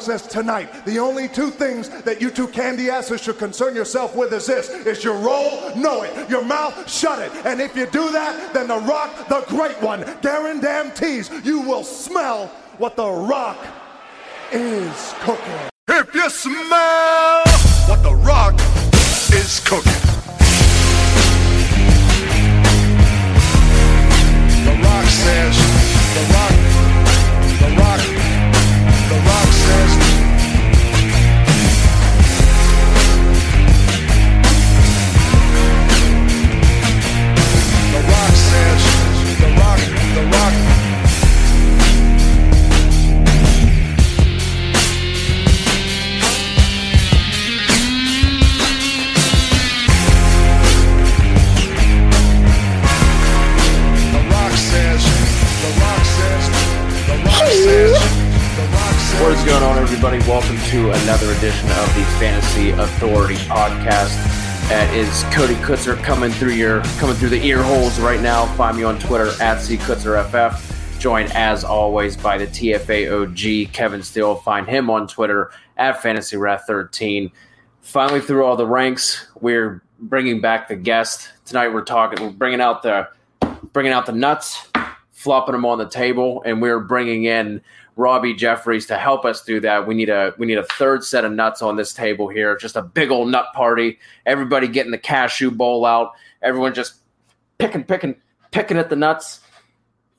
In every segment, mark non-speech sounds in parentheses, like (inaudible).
Says tonight, the only two things that you two candy asses should concern yourself with is this: is your role, know it, your mouth, shut it, and if you do that, then the Rock, the Great One, guarantees you will smell what the Rock is cooking. If you smell what the Rock is cooking. The Rock says, What is going on, everybody? Welcome to another edition of the Fantasy Authority podcast. That is Cody Kutzer coming through your coming through the ear holes right now. Find me on Twitter at CKutzerFF. Joined as always by the TFA OG Kevin Steele. Find him on Twitter at FantasyWrath13. Finally, through all the ranks, we're bringing back the guest tonight. We're talking. We're bringing out the bringing out the nuts, flopping them on the table, and we're bringing in Robby Jeffries to help us do that. We need a we need a third set of nuts on this table here. Just a big old nut party. Everybody getting the cashew bowl out. Everyone just picking, picking, picking at the nuts.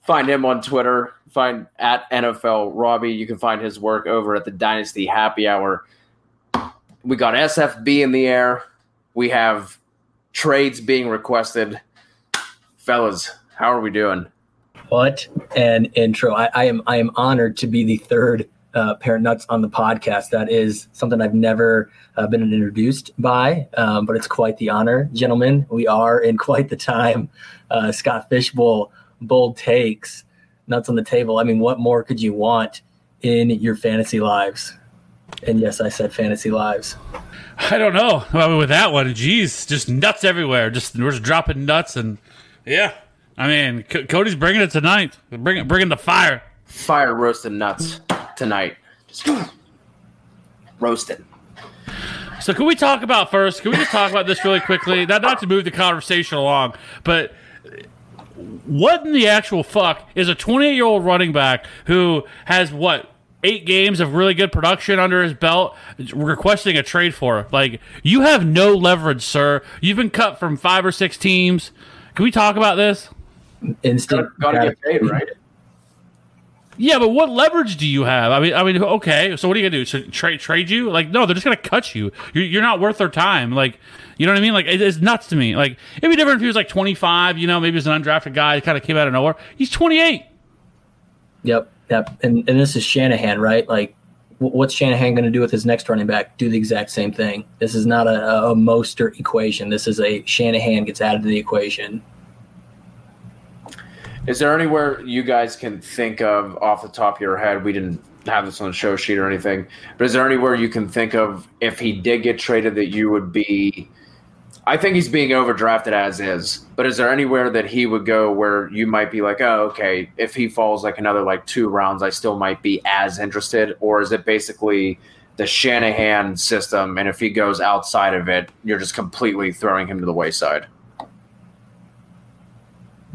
Find him on Twitter. Find at NFL Robby. You can find his work over at the Dynasty Happy Hour. We got SFB in the air. We have trades being requested. Fellas, how are we doing? What an intro! I, I am I am honored to be the third uh, parent nuts on the podcast. That is something I've never uh, been introduced by, um, but it's quite the honor, gentlemen. We are in quite the time. Uh, Scott Fish Bowl, bold takes, nuts on the table. I mean, what more could you want in your fantasy lives? And yes, I said fantasy lives. I don't know. I mean, with that one, geez, just nuts everywhere. Just we're just dropping nuts, and yeah. I mean, C- Cody's bringing it tonight. Bringing bringing the fire. Fire roasted nuts tonight. Just roasted. So, can we talk about first? Can we just talk about this really quickly? Not not to move the conversation along, but what in the actual fuck is a 28 year old running back who has what eight games of really good production under his belt requesting a trade for? Like, you have no leverage, sir. You've been cut from five or six teams. Can we talk about this? Instant. Got to get paid, right? Yeah, but what leverage do you have? I mean, I mean, okay. So what are you gonna do? So trade trade you? Like, no, they're just gonna cut you. You're, you're not worth their time. Like, you know what I mean? Like, it, it's nuts to me. Like, it'd be different if he was like 25. You know, maybe he's an undrafted guy. Kind of came out of nowhere. He's 28. Yep, yep. And and this is Shanahan, right? Like, what's Shanahan going to do with his next running back? Do the exact same thing. This is not a, a Mostert equation. This is a Shanahan gets added to the equation. Is there anywhere you guys can think of off the top of your head? We didn't have this on the show sheet or anything, but is there anywhere you can think of if he did get traded that you would be? I think he's being overdrafted as is, but is there anywhere that he would go where you might be like, oh, okay, if he falls like another like two rounds, I still might be as interested, or is it basically the Shanahan system, and if he goes outside of it, you're just completely throwing him to the wayside?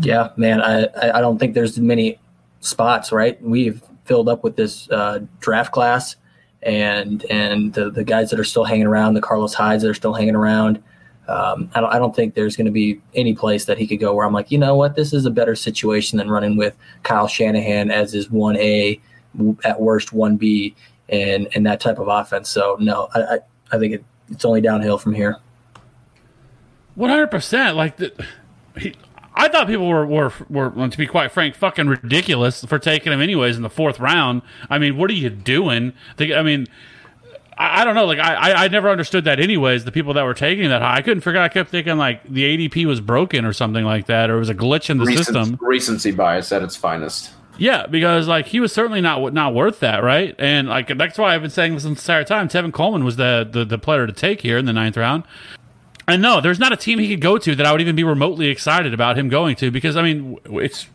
Yeah, man. I I don't think there's many spots. Right, we've filled up with this uh, draft class, and and the the guys that are still hanging around, the Carlos Hydes that are still hanging around. Um, I don't I don't think there's going to be any place that he could go where I'm like, you know what, this is a better situation than running with Kyle Shanahan as his one A, at worst one B, and and that type of offense. So no, I I, I think it, it's only downhill from here. One hundred percent. Like the, he, I thought people were, were were to be quite frank, fucking ridiculous for taking him anyways in the fourth round. I mean, what are you doing? They- I mean, I, I don't know. Like I, I never understood that anyways. The people that were taking that high, I couldn't figure. out. I kept thinking like the ADP was broken or something like that, or it was a glitch in the Recen- system. recency bias at its finest. Yeah, because like he was certainly not not worth that, right? And like that's why I've been saying this entire time. Tevin Coleman was the, the the player to take here in the ninth round. And no, there's not a team he could go to that I would even be remotely excited about him going to because I mean it's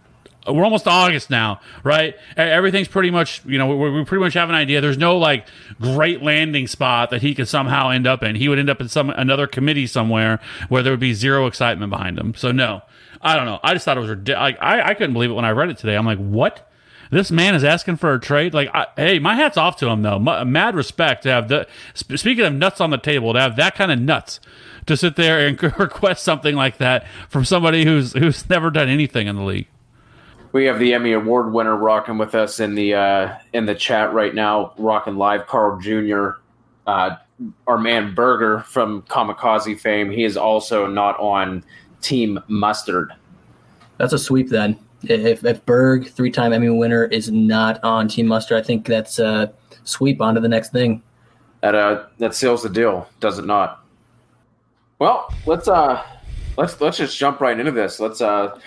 we're almost August now, right? Everything's pretty much, you know, we, we pretty much have an idea. There's no like great landing spot that he could somehow end up in. He would end up in some another committee somewhere where there would be zero excitement behind him. So no, I don't know. I just thought it was ridiculous. I, I couldn't believe it when I read it today. I'm like, what? This man is asking for a trade. Like, I, hey, my hat's off to him though. M- mad respect to have the. Sp- speaking of nuts on the table, to have that kind of nuts to sit there and (laughs) request something like that from somebody who's who's never done anything in the league. We have the Emmy Award winner rocking with us in the uh, in the chat right now, rocking live. Carl Jr., uh, our man Berger from Kamikaze fame. He is also not on Team Mustard. That's a sweep then. If, if Berg, three time Emmy winner, is not on Team Mustard, I think that's a sweep on to the next thing. That uh, that seals the deal, does it not? Well, let's uh, let's let's just jump right into this. Let's uh,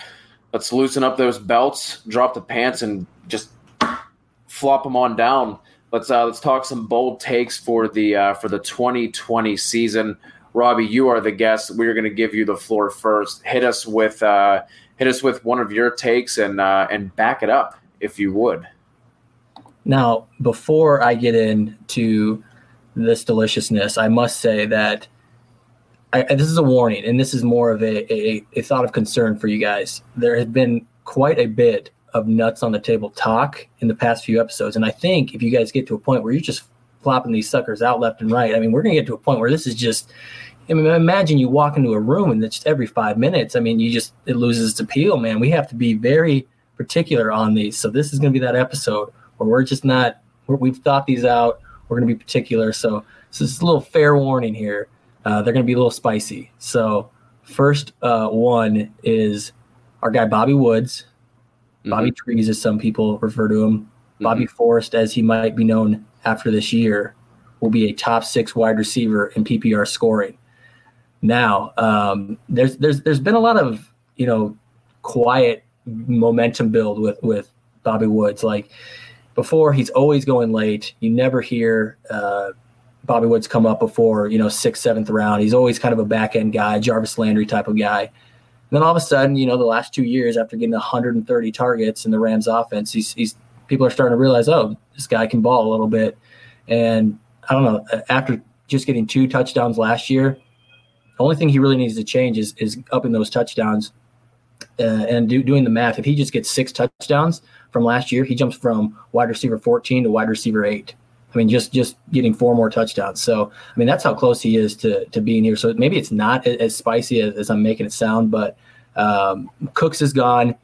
let's loosen up those belts, drop the pants, and just flop them on down. Let's uh, let's talk some bold takes for the uh, for the 2020 season. Robby, you are the guest. We're going to give you the floor first. Hit us with uh, hit us with one of your takes and uh, and back it up if you would. Now, before I get into this deliciousness, I must say that I, this is a warning, and this is more of a, a, a thought of concern for you guys. There has been quite a bit of nuts on the table talk in the past few episodes, and I think if you guys get to a point where you're just flopping these suckers out left and right, I mean, we're going to get to a point where this is just. I mean, imagine you walk into a room and it's just every five minutes. I mean, you just it loses its appeal, man. We have to be very particular on these. So this is going to be that episode where we're just not we're, we've thought these out. We're going to be particular. So this is a little fair warning here. Uh, they're going to be a little spicy. So first uh, one is our guy Bobby Woods, Bobby Trees, as some people refer to him. Bobby Forrest, as he might be known after this year, will be a top six wide receiver in PPR scoring. Now, um, there's there's there's been a lot of you know quiet momentum build with with Bobby Woods. Like before, he's always going late. You never hear uh, Bobby Woods come up before you know sixth, seventh round. He's always kind of a back end guy, Jarvis Landry type of guy. And then all of a sudden, you know, the last two years after getting 130 targets in the Rams offense, he's, he's people are starting to realize, oh, this guy can ball a little bit. And I don't know, after just getting two touchdowns last year, the only thing he really needs to change is is upping those touchdowns uh, and do, doing the math. If he just gets six touchdowns from last year, he jumps from wide receiver 14 to wide receiver eight. I mean, just just getting four more touchdowns. So, I mean, that's how close he is to to being here. So maybe it's not as spicy as, as I'm making it sound, but um, Cooks is gone.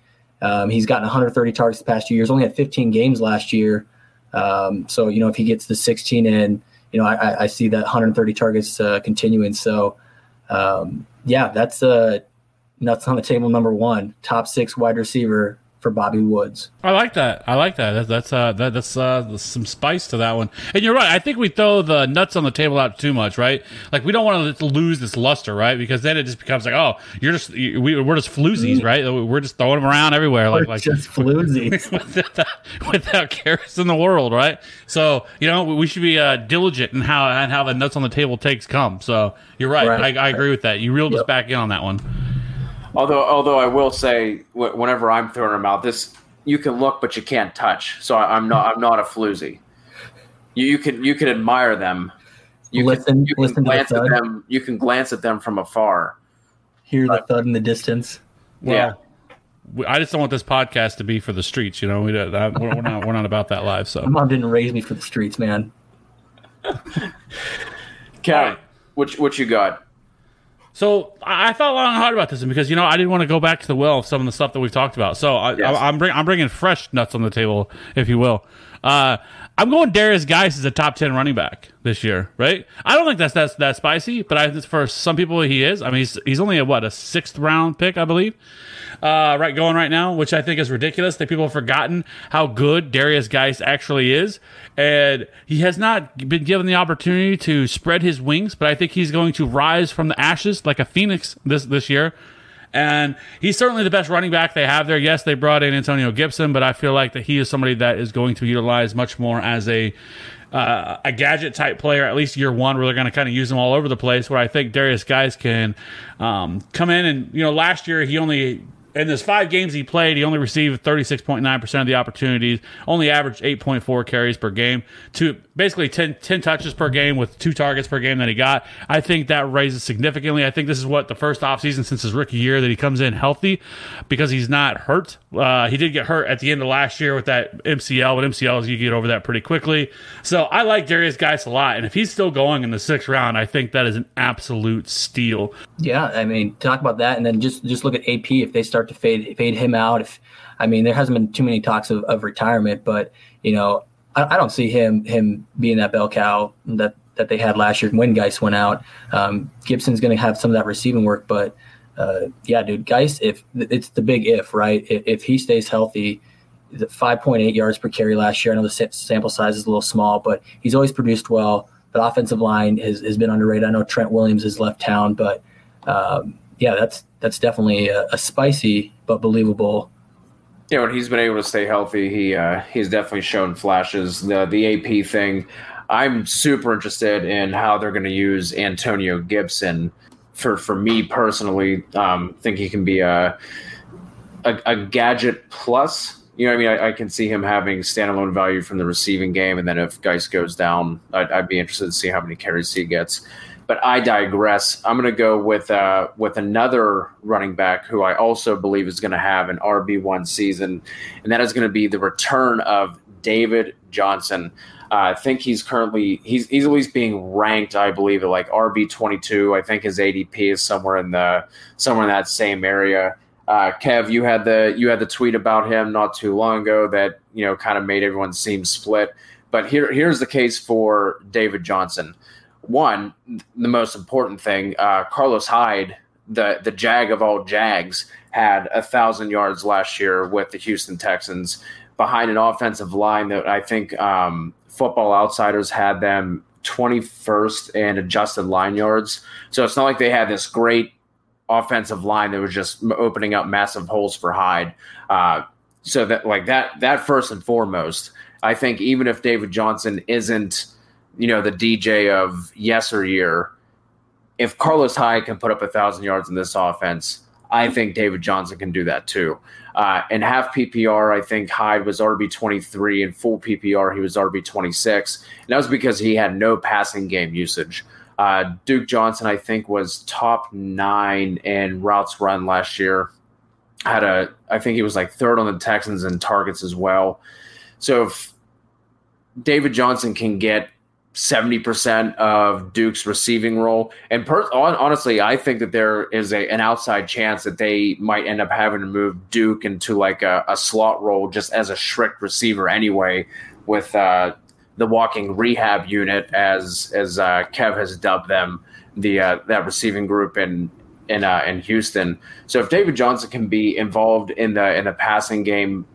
Um, he's gotten 130 targets the past two years. Only had 15 games last year. Um, so you know, if he gets the 16 in, you know, I, I see that 130 targets uh, continuing. So um, yeah, that's uh, nuts on the table number one, top six wide receiver for Bobby Woods. I like that. I like that. That's that's uh, that, that's uh, some spice to that one. And you're right. I think we throw the nuts on the table out too much, right? Like we don't want to lose this luster, right? Because then it just becomes like, oh, you're just we, we're just floozies, right? We're just throwing them around everywhere, like We're like just (laughs) floozies. (laughs) without, without cares in the world, right? So you know we should be uh, diligent in how and how the nuts on the table takes come. So you're right. Right. I, I agree with that. You reeled us back in on that one. Although, although I will say, whenever I'm throwing them out, this you can look, but you can't touch. So I, I'm not, I'm not a floozy. You, you can, you can admire them. You Listen- can, you can listen to the glance at them. You can glance at them from afar. Hear the thud in the distance. yeah. we- I just don't want this podcast to be for the streets. You know, we don't, that, we're, we're not we're not about that live. So My (laughs) mom didn't raise me for the streets, man. (laughs) Cal, what, what you got? So I I thought long and hard about this because you know I didn't want to go back to the well of some of the stuff that we've talked about. So I, Yes. I'm bring, I'm bringing fresh nuts on the table, if you will. Uh, I'm going Derrius Guice as a top ten running back this year, right? I don't think that's that's that spicy, but I for some people he is. I mean, he's he's only a what a sixth round pick, I believe uh, right going right now, which I think is ridiculous. That people have forgotten how good Derrius Guice actually is, and he has not been given the opportunity to spread his wings. But I think he's going to rise from the ashes like a phoenix this this year. And he's certainly the best running back they have there. Yes, they brought in Antonio Gibson, but I feel like that he is somebody that is going to utilize much more as a uh, a gadget type player, at least year one, where they're going to kind of use him all over the place. Where I think Derrius Guice can um, come in and you know last year he only in this five games he played, he only received 36.9% of the opportunities, only averaged 8.4 carries per game, to basically 10, 10, touches per game with two targets per game that he got. I think that raises significantly. I think this is what the first offseason since his rookie year that he comes in healthy because he's not hurt. Uh, he did get hurt at the end of last year with that MCL, but MCLs, you get over that pretty quickly. So I like Derrius Guice a lot. And if he's still going in the sixth round, I think that is an absolute steal. Yeah. I mean, talk about that. And then just, just look at AP if they start to fade, fade him out. If, I mean, there hasn't been too many talks of, of retirement, but, you know, I, I don't see him him being that bell cow that that they had last year when Guice went out. Um, Gibson's going to have some of that receiving work, but uh, yeah, dude, Guice, if it's the big if, right? If, if he stays healthy, 5.8 yards per carry last year. I know the sample size is a little small, but he's always produced well. The offensive line has, has been underrated. I know Trent Williams has left town, but um, yeah, that's that's definitely a, a spicy but believable yeah, when he's been able to stay healthy, he uh, he's definitely shown flashes. The the AP thing, I'm super interested in how they're going to use Antonio Gibson. For for me personally, um, think he can be a, a, a gadget plus. You know, I mean, I, I, can see him having standalone value from the receiving game, and then if Guice goes down, I'd, I'd be interested to see how many carries he gets. But I digress. I'm going to go with uh, with another running back who I also believe is going to have an RB one season, and that is going to be the return of David Johnson. Uh, I think he's currently he's he's at least being ranked, I believe, at like RB twenty two. I think his ADP is somewhere in the somewhere in that same area. Uh, Kev, you had the you had the tweet about him not too long ago that you know kind of made everyone seem split. But here here's the case for David Johnson one, the most important thing, uh, Carlos Hyde, the the jag of all jags, had a thousand yards last year with the Houston Texans behind an offensive line that I think um, Football Outsiders had them 21st in adjusted line yards. So it's not like they had this great offensive line that was just opening up massive holes for Hyde. Uh, so that like that that first and foremost, I think even if David Johnson isn't you know, the DJ of yesteryear, if Carlos Hyde can put up a thousand yards in this offense, I think David Johnson can do that too. Uh, and half PPR, I think Hyde was RB 23, and full PPR, he was RB 26. And that was because he had no passing game usage. Uh, Duke Johnson, I think, was top nine in routes run last year. Had a, I think he was like third on the Texans in targets as well. So if David Johnson can get 70% of Duke's receiving role. And per, honestly, I think that there is a, an outside chance that they might end up having to move Duke into like a, a slot role just as a strict receiver anyway, with uh, the walking rehab unit, as as uh, Kev has dubbed them, the uh, that receiving group in in uh, in Houston. So if David Johnson can be involved in the in the passing game,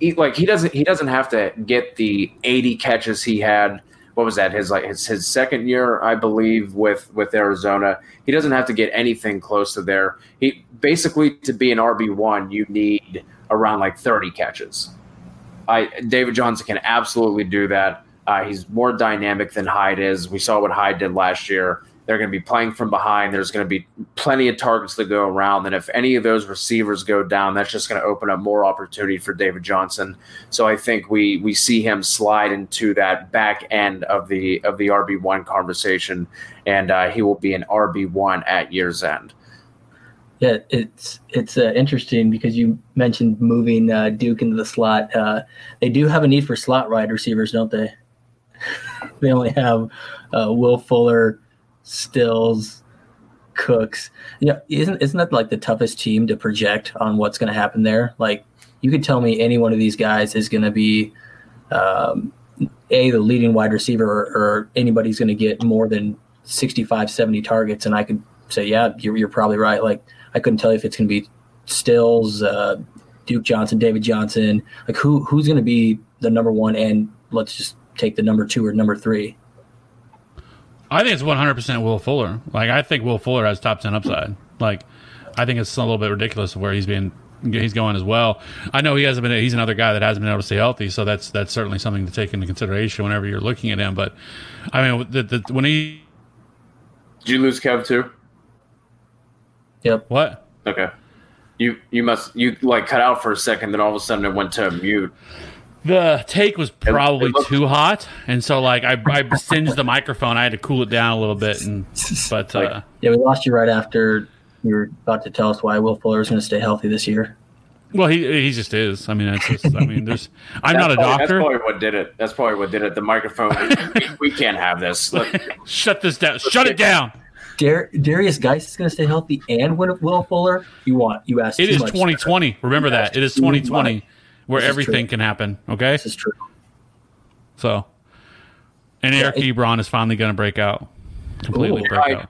he, like he doesn't he doesn't have to get the 80 catches he had what was that his like his, his second year I believe with with Arizona. He doesn't have to get anything close to there. He basically to be an RB one you need around like thirty catches. I David Johnson can absolutely do that. Uh, he's more dynamic than Hyde is. We saw what Hyde did last year. They're going to be playing from behind. There's going to be plenty of targets to go around. And if any of those receivers go down, that's just going to open up more opportunity for David Johnson. So I think we we see him slide into that back end of the of the RB one conversation, and uh, he will be an RB one at year's end. Yeah, it's it's uh, interesting because you mentioned moving uh, Duke into the slot. Uh, they do have a need for slot wide receivers, don't they? (laughs) they only have uh, Will Fuller, Stills, Cooks. You know, isn't isn't that like the toughest team to project on what's going to happen there? Like, you could tell me any one of these guys is going to be um, a the leading wide receiver or, or anybody's going to get more than 65, 70 targets, and I could say, yeah, you're, you're probably right. Like I couldn't tell you if it's going to be Stills, uh, Duke Johnson, David Johnson. Like who who's going to be the number one, and let's just take the number two or number three. I think it's 100% Will Fuller. Like I think Will Fuller has top 10 upside. Like I think it's a little bit ridiculous where he's being he's going as well. I know he hasn't been. He's another guy that hasn't been able to stay healthy, so that's that's certainly something to take into consideration whenever you're looking at him. But I mean, the, the, when he Did you lose Kev too? Yep. what Okay. You you must you like cut out for a second, then all of a sudden it went to mute. The take was probably it looked- too hot, and so like I, I singed the microphone. I had to cool it down a little bit, and (laughs) but uh, Yeah, we lost you right after you were about to tell us why Will Fuller is going to stay healthy this year. well, he he just is. I mean, it's just. I mean, there's. I'm not a probably- doctor. That's probably what did it. That's probably what did it. The microphone. we, we can't have this. Look, (laughs) Shut this down. Shut it down. Dar- Derrius Guice is going to stay healthy, and Will Will Fuller. You want you asked. It too is much. 2020. Remember that. It is Too much. 2020 where This everything can happen. Okay. This is true. So, and Eric it- Ebron is finally going to break out. Completely Ooh. break I- out.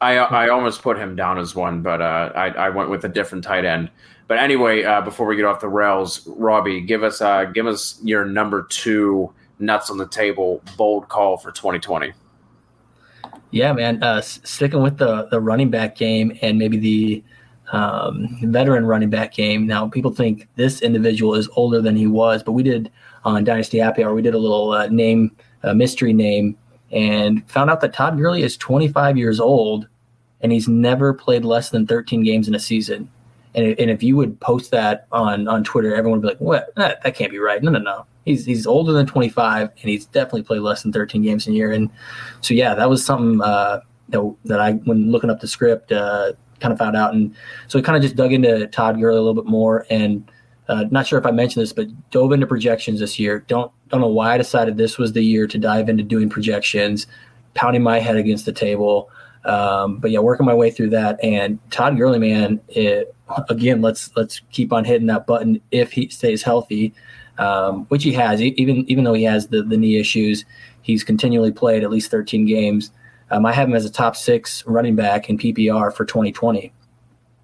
I I almost put him down as one, but uh, I I went with a different tight end. But anyway, uh, before we get off the rails, Robby, give us uh, give us your number two nuts on the table bold call for 2020. Yeah, man. Uh, sticking with the the running back game and maybe the um, veteran running back game. Now, people think this individual is older than he was, but we did on Dynasty Happy Hour. We did a little uh, name, uh, mystery name, and found out that Todd Gurley is 25 years old, and he's never played less than 13 games in a season. And, and if you would post that on on Twitter, everyone would be like, "What? That, that can't be right." No, no, no. He's he's older than 25, and he's definitely played less than 13 games in a year. And so yeah, that was something uh, that, that I when looking up the script uh, kind of found out, and so we kind of just dug into Todd Gurley a little bit more, and uh, not sure if I mentioned this, but dove into projections this year. Don't don't know why I decided this was the year to dive into doing projections, pounding my head against the table. Um, but yeah, working my way through that, and Todd Gurley, man, it, again, let's let's keep on hitting that button if he stays healthy um, which he has. Even even though he has the, the knee issues, he's continually played at least 13 games. Um, I have him as a top six running back in PPR for 2020.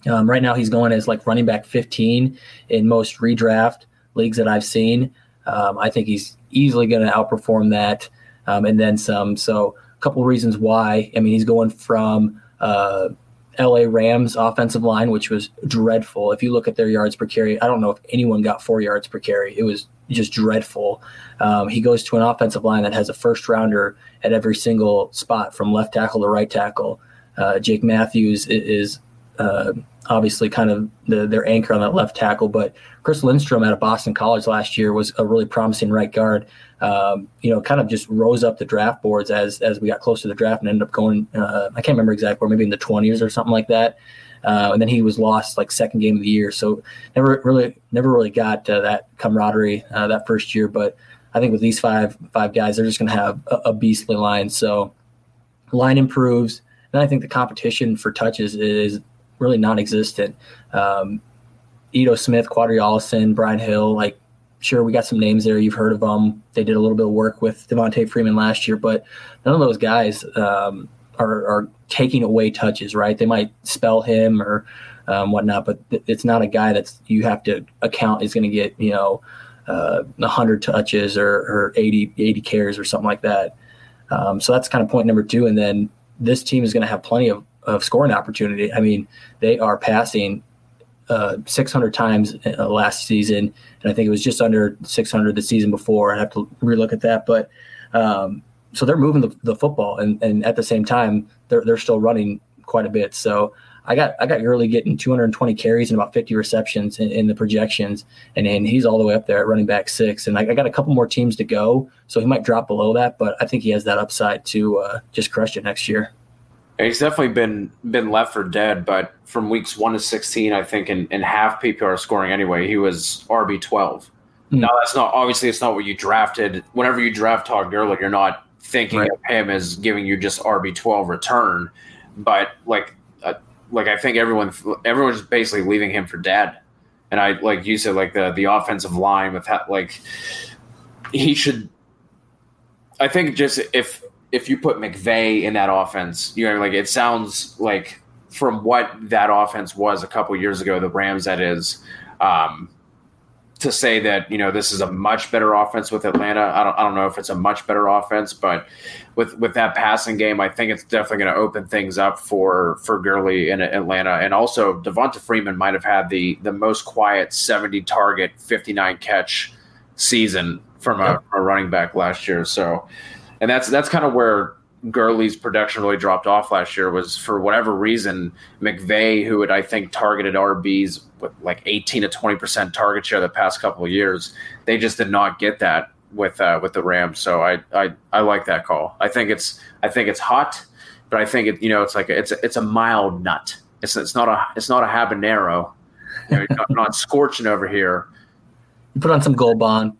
Um, right now, he's going as like running back 15 in most redraft leagues that I've seen. Um, I think he's easily going to outperform that um, and then some. So, a couple reasons why. I mean, he's going from uh, LA Rams offensive line, which was dreadful. If you look at their yards per carry, I don't know if anyone got four yards per carry. It was just dreadful. Um, he goes to an offensive line that has a first rounder at every single spot from left tackle to right tackle. Uh, Jake Matthews is uh, obviously kind of the, their anchor on that left tackle, but Chris Lindstrom out of Boston College last year was a really promising right guard. Um, you know, kind of just rose up the draft boards as as we got close to the draft and ended up going. Uh, I can't remember exactly where, maybe in the twenties or something like that. Uh, and then he was lost like second game of the year, so never really never really got uh, that camaraderie uh, that first year. But I think with these five five guys, they're just going to have a, a beastly line. So line improves, and I think the competition for touches is really non-existent. Um, Ito Smith, Qadree Ollison, Brian Hill, like sure we got some names there. You've heard of them. They did a little bit of work with Devonta Freeman last year, but none of those guys um, are, are taking away touches, right? They might spell him or um, whatnot, but th- it's not a guy that's you have to account is going to get you know uh, 100 touches or, or 80 80 carries or something like that. Um, so that's kind of point number two. And then this team is going to have plenty of, of scoring opportunity. I mean, they are passing uh, 600 times uh, last season, and I think it was just under 600 the season before. I have to relook at that, but um, so they're moving the, the football, and, and at the same time, they're they're still running quite a bit. So I got I got Gurley getting 220 carries and about 50 receptions in, in the projections, and, and he's all the way up there at running back six. And I, I got a couple more teams to go, so he might drop below that, but I think he has that upside to uh, just crush it next year. He's definitely been been left for dead, but from weeks one to sixteen, I think in, in half PPR scoring anyway, he was RB twelve. Hmm. Now that's not obviously it's not what you drafted. Whenever you draft Todd Gurley, you're not thinking Right. of him as giving you just RB twelve return, but like like I think everyone everyone's basically leaving him for dead. And I like you said, like the the offensive line with ha- like he should. I think just if if you put McVay in that offense, you know, like it sounds like from what that offense was a couple years ago, the Rams that is. Um, to say that you know this is a much better offense with Atlanta. I don't I don't know if it's a much better offense, but with with that passing game, I think it's definitely going to open things up for for Gurley in Atlanta, and also Devonta Freeman might have had the the most quiet seventy target, fifty nine catch season from a, a running back last year. So, and that's that's kind of where Gurley's production really dropped off last year was for whatever reason McVay, who had I think targeted RBs with like 18 to 20 percent target share the past couple of years, they just did not get that with uh, with the Rams. So I, I I like that call. I think it's I think it's hot, but I think it you know it's like a, it's a, it's a mild nut. It's it's not a it's not a habanero. You know, not, (laughs) not scorching over here. You put on some Gold Bond.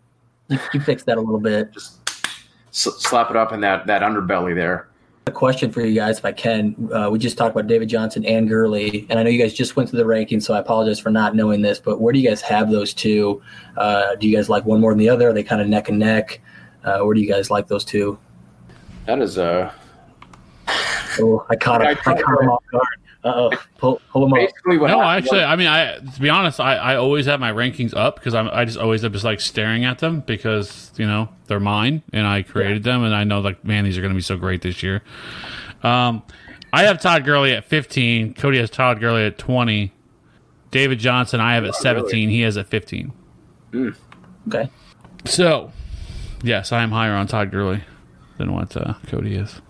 You, you fix that a little bit. Just slap it up in that that underbelly there. A question for you guys, if I can. Uh, we just talked about David Johnson and Gurley, and I know you guys just went through the rankings, so I apologize for not knowing this. But where do you guys have those two? Uh, do you guys like one more than the other? Are they kind of neck and neck? Uh, where do you guys like those two? That is a. Oh, I caught him. I caught him off guard. Uh-oh. Pull, pull them up. No, actually, I mean, I to be honest, I, I always have my rankings up because I'm I just always am just like staring at them because you know they're mine and I created yeah. them and I know like man these are going to be so great this year. Um, I have Todd Gurley at 15. Cody has Todd Gurley at 20. David Johnson I have at 17. He has at 15. Mm. Okay. So, yes, I am higher on Todd Gurley than what uh, Cody is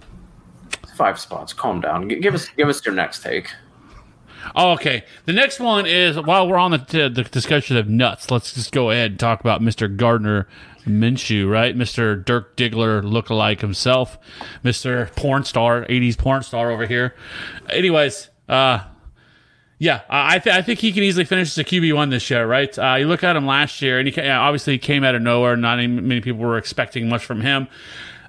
five spots. Calm down. Give us give us your next take. Oh, okay. The next one is while we're on the, t- the discussion of nuts, let's just go ahead and talk about Mr. Gardner Minshew, right? Mr. Dirk Diggler lookalike himself, Mr. Porn star, 80s porn star over here. Anyways, uh, yeah, I, th- I think he can easily finish as a QB one this year, right? Uh, you look at him last year, and he obviously he came out of nowhere. Not many people were expecting much from him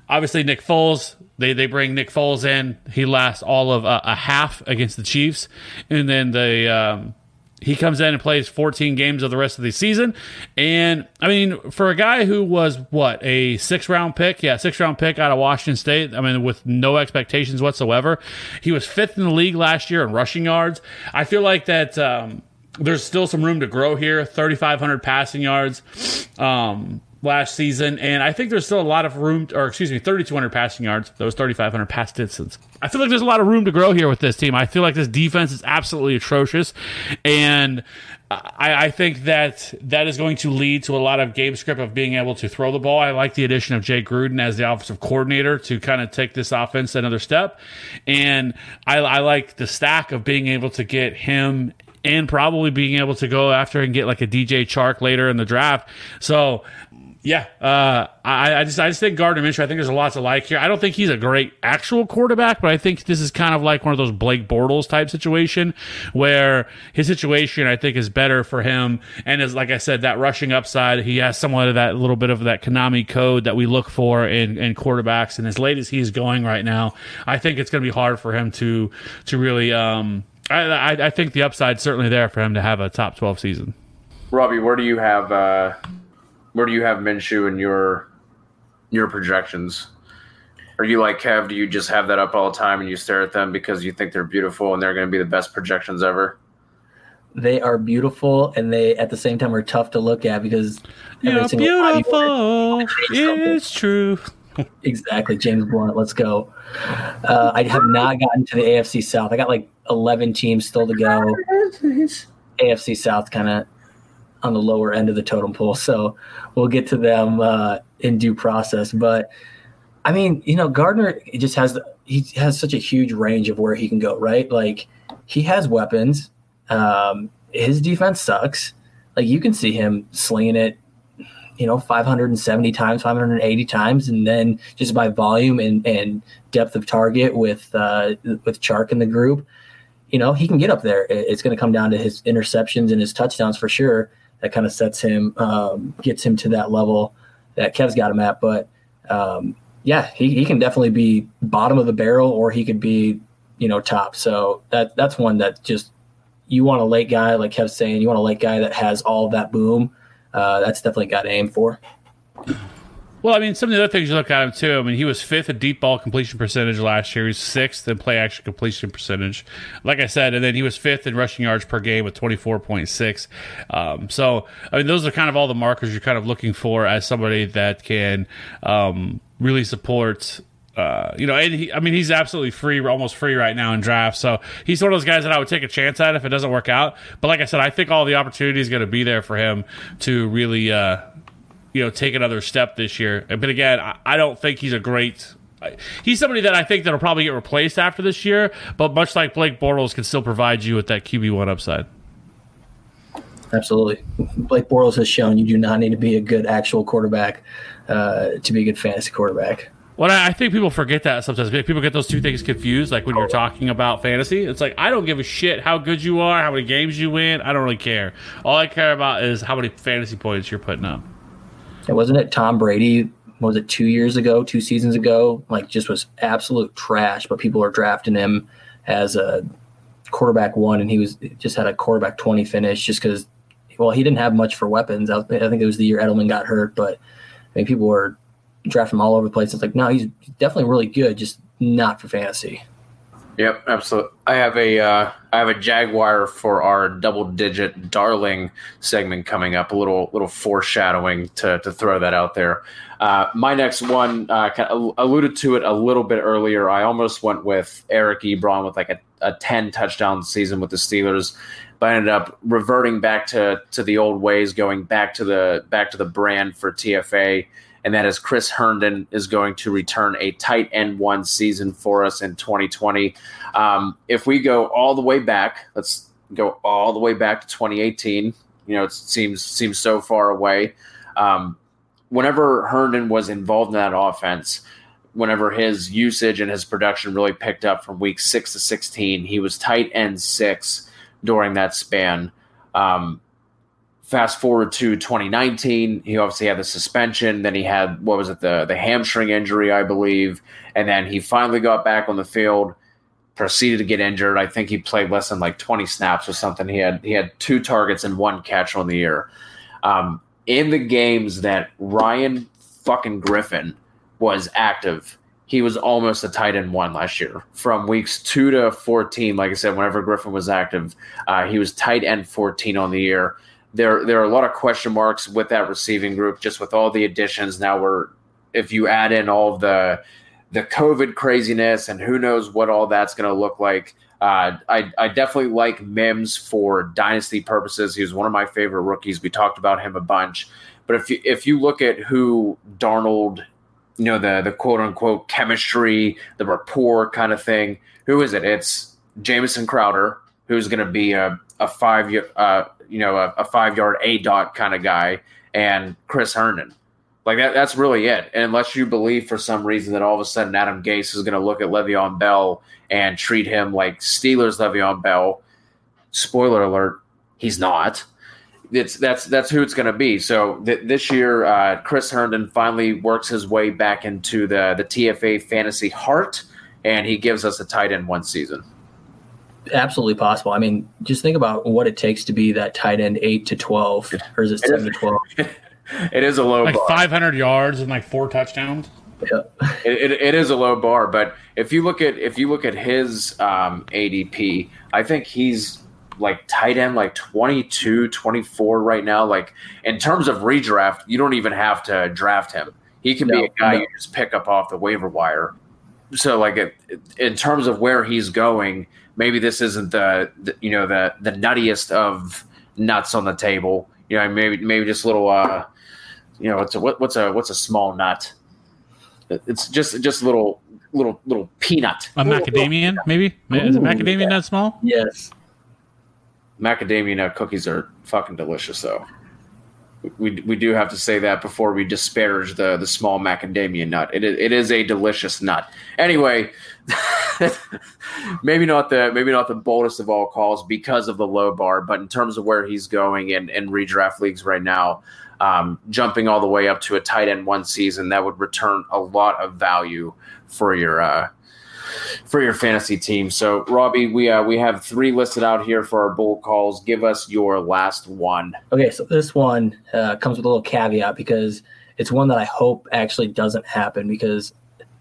obviously Nick Foles. They they bring Nick Foles in. He lasts all of a, a half against the Chiefs, and then the um, he comes in and plays 14 games of the rest of the season. And I mean, for a guy who was what a six round pick, yeah, six round pick out of Washington State. I mean, with no expectations whatsoever, he was fifth in the league last year in rushing yards. I feel like that. Um, there's still some room to grow here. 3,500 passing yards. Um, last season, and I think there's still a lot of room, or excuse me, 3,200 passing yards. Those 3,500 pass distance. I feel like there's a lot of room to grow here with this team. I feel like this defense is absolutely atrocious, and I, I, think that that is going to lead to a lot of game script of being able to throw the ball. I like the addition of Jay Gruden as the offensive coordinator to kind of take this offense another step, and I, I like the stack of being able to get him and probably being able to go after and get like a DJ Chark later in the draft. So yeah, uh, I, I, just I just think Gardner Minshew. I think there's a lot to like here. I don't think he's a great actual quarterback, but I think this is kind of like one of those Blake Bortles type situation where his situation I think is better for him. And as like I said, that rushing upside, he has somewhat of that little bit of that Konami code that we look for in, in quarterbacks. And as late as he's going right now, I think it's going to be hard for him to to really. Um, I, I, I think the upside's certainly there for him to have a top twelve season. Robby, where do you have? Uh where do you have Minshew in your your projections? Are you like Kev? Do you just have that up all the time and you stare at them because you think they're beautiful and they're going to be the best projections ever? They are beautiful and they at the same time are tough to look at because you're beautiful. It's true. (laughs) exactly, James Blunt. Let's go. Uh, I have not gotten to the AFC South. I got like eleven teams still to go. AFC South kind of on the lower end of the totem pole. So we'll get to them uh, in due process. But I mean, you know, Gardner just has he has such a huge range of where he can go. Right, like he has weapons. Um, his defense sucks. Like you can see him slinging it, you know, 570 times, 580 times, and then just by volume and, and depth of target with uh, with Chark in the group, you know, he can get up there. It's going to come down to his interceptions and his touchdowns for sure that kind of sets him, um, gets him to that level that Kev's got him at. But um, yeah, he, he can definitely be bottom of the barrel or he could be, you know, top. So that that's one that just you want a late guy, like Kev's saying, you want a late guy that has all that boom. Uh, that's definitely got to aim for. Well, I mean, some of the other things you look at him too. I mean, he was fifth in deep ball completion percentage last year. He's sixth in play action completion percentage, like I said, and then he was fifth in rushing yards per game with twenty four point six. Um, so, I mean, those are kind of all the markers you're kind of looking for as somebody that can um, really support uh, you know, and he, I mean, he's absolutely free, almost free right now in drafts. So he's one of those guys that I would take a chance at if it doesn't work out. But like I said, I think all the opportunity is going to be there for him to really, uh, you know, take another step this year. But again, I, I don't think he's a great. He's somebody that I think that'll probably get replaced after this year. But much like Blake Bortles, can still provide you with that QB one upside. Absolutely. Blake Bortles has shown you do not need to be a good actual quarterback uh, to be a good fantasy quarterback. Well, I think people forget that sometimes. People get those two things confused. Like when you're talking about fantasy, it's like I don't give a shit how good you are, how many games you win. I don't really care. All I care about is how many fantasy points you're putting up. And wasn't it Tom Brady? was it two years ago, two seasons ago? Like just was absolute trash, but people are drafting him as a quarterback one, and he was just had a quarterback twenty finish just because. Well, he didn't have much for weapons. I think it was the year Edelman got hurt, but I mean, people were drafting him all over the place. It's like, no, he's definitely really good, just not for fantasy. Yep, absolutely. I have a uh, I have a Jaguar for our double digit darling segment coming up. A little little foreshadowing to to throw that out there. Uh, my next one uh, kind of alluded to it a little bit earlier. I almost went with Eric Ebron with like a, a ten touchdown season with the Steelers, but I ended up reverting back to to the old ways, going back to the back to the brand for TFA and that is Chris Herndon is going to return a tight end one season for us in 2020. Um, if we go all the way back, let's go all the way back to 2018. You know, it seems seems so far away. Um, whenever Herndon was involved in that offense, whenever his usage and his production really picked up from week six to 16, he was tight end six during that span. Um, fast forward to 2019 he obviously had the suspension then he had what was it the the hamstring injury i believe and then he finally got back on the field proceeded to get injured. I think he played less than like 20 snaps or something. He had he had two targets and one catch on the year. Um, in the games that ryan fucking griffin was active he was almost a tight end one last year. From weeks two to 14 like i said whenever griffin was active uh, he was tight end 14 on the year there there are a lot of question marks with that receiving group, just with all the additions. Now we're if you add in all the the COVID craziness and who knows what all that's going to look like. Uh, I, I definitely like Mims for dynasty purposes. He was one of my favorite rookies. We talked about him a bunch. But if you, if you look at who Darnold, you know, the, the quote unquote chemistry, the rapport kind of thing, who is it? It's Jamison Crowder, who's going to be a, a five year, uh, you know, a, a five yard A dot kind of guy, and Chris Herndon. Like that, that's really it. And unless you believe for some reason that all of a sudden Adam Gase is going to look at Le'Veon Bell and treat him like Steelers Le'Veon Bell, spoiler alert, he's not. It's that's that's who it's going to be. So th- this year, uh, Chris Herndon finally works his way back into the the TFA fantasy heart, and he gives us a tight end one season absolutely possible. I mean, just think about what it takes to be that tight end eight to twelve, or is it seven to twelve? (laughs) it is a low like bar. 500 yards and like four touchdowns. Yeah. (laughs) it, it, it is a low bar, but if you look at if you look at his um, ADP, I think he's like tight end like 22, 24 right now. Like in terms of redraft, you don't even have to draft him. He can no, be a guy no. you just pick up off the waiver wire. So like it, in terms of where he's going, maybe this isn't the, the, you know the the nuttiest of nuts on the table. You know, maybe maybe just a little uh, you know, what's a what, what's a what's a small nut? It's just just a little little little peanut. A macadamia, maybe? Is it macadamia yeah. nut small? Yes. Macadamia nut cookies are fucking delicious, though we we do have to say that before we disparage the the small macadamia nut. It is, it is a delicious nut. Anyway, (laughs) maybe not the maybe not the boldest of all calls because of the low bar, but in terms of where he's going in, in redraft leagues right now, um, jumping all the way up to a tight end one season, that would return a lot of value for your uh, for your fantasy team. So, Robby, we uh, we have three listed out here for our bull calls. Give us your last one. Okay, so this one uh, comes with a little caveat because it's one that I hope actually doesn't happen because,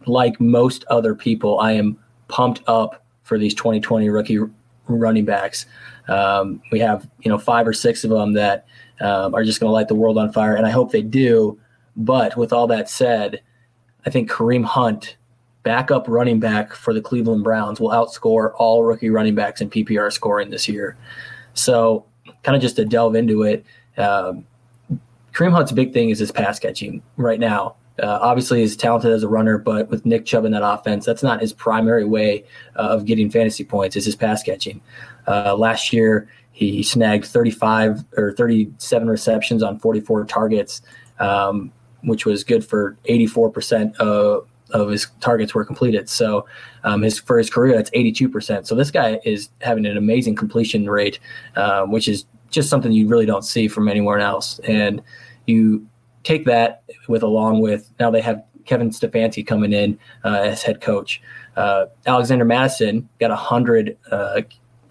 like most other people, I am pumped up for these 2020 rookie running backs. Um, we have you know five or six of them that um, are just going to light the world on fire, and I hope they do. But with all that said, I think Kareem Hunt, backup running back for the Cleveland Browns, will outscore all rookie running backs in PPR scoring this year. So, kind of just to delve into it, um, Kareem Hunt's big thing is his pass catching right now. Uh, obviously, he's talented as a runner, but with Nick Chubb in that offense, that's not his primary way uh, of getting fantasy points. Is his pass catching. Uh, last year, he snagged 35 or 37 receptions on 44 targets, um, which was good for 84% of, of his targets were completed. So um, his for his career, that's 82%. So this guy is having an amazing completion rate, um, which is just something you really don't see from anywhere else. And you take that with along with now they have Kevin Stefanski coming in uh, as head coach. Uh, Alexander Mattison got 100 uh,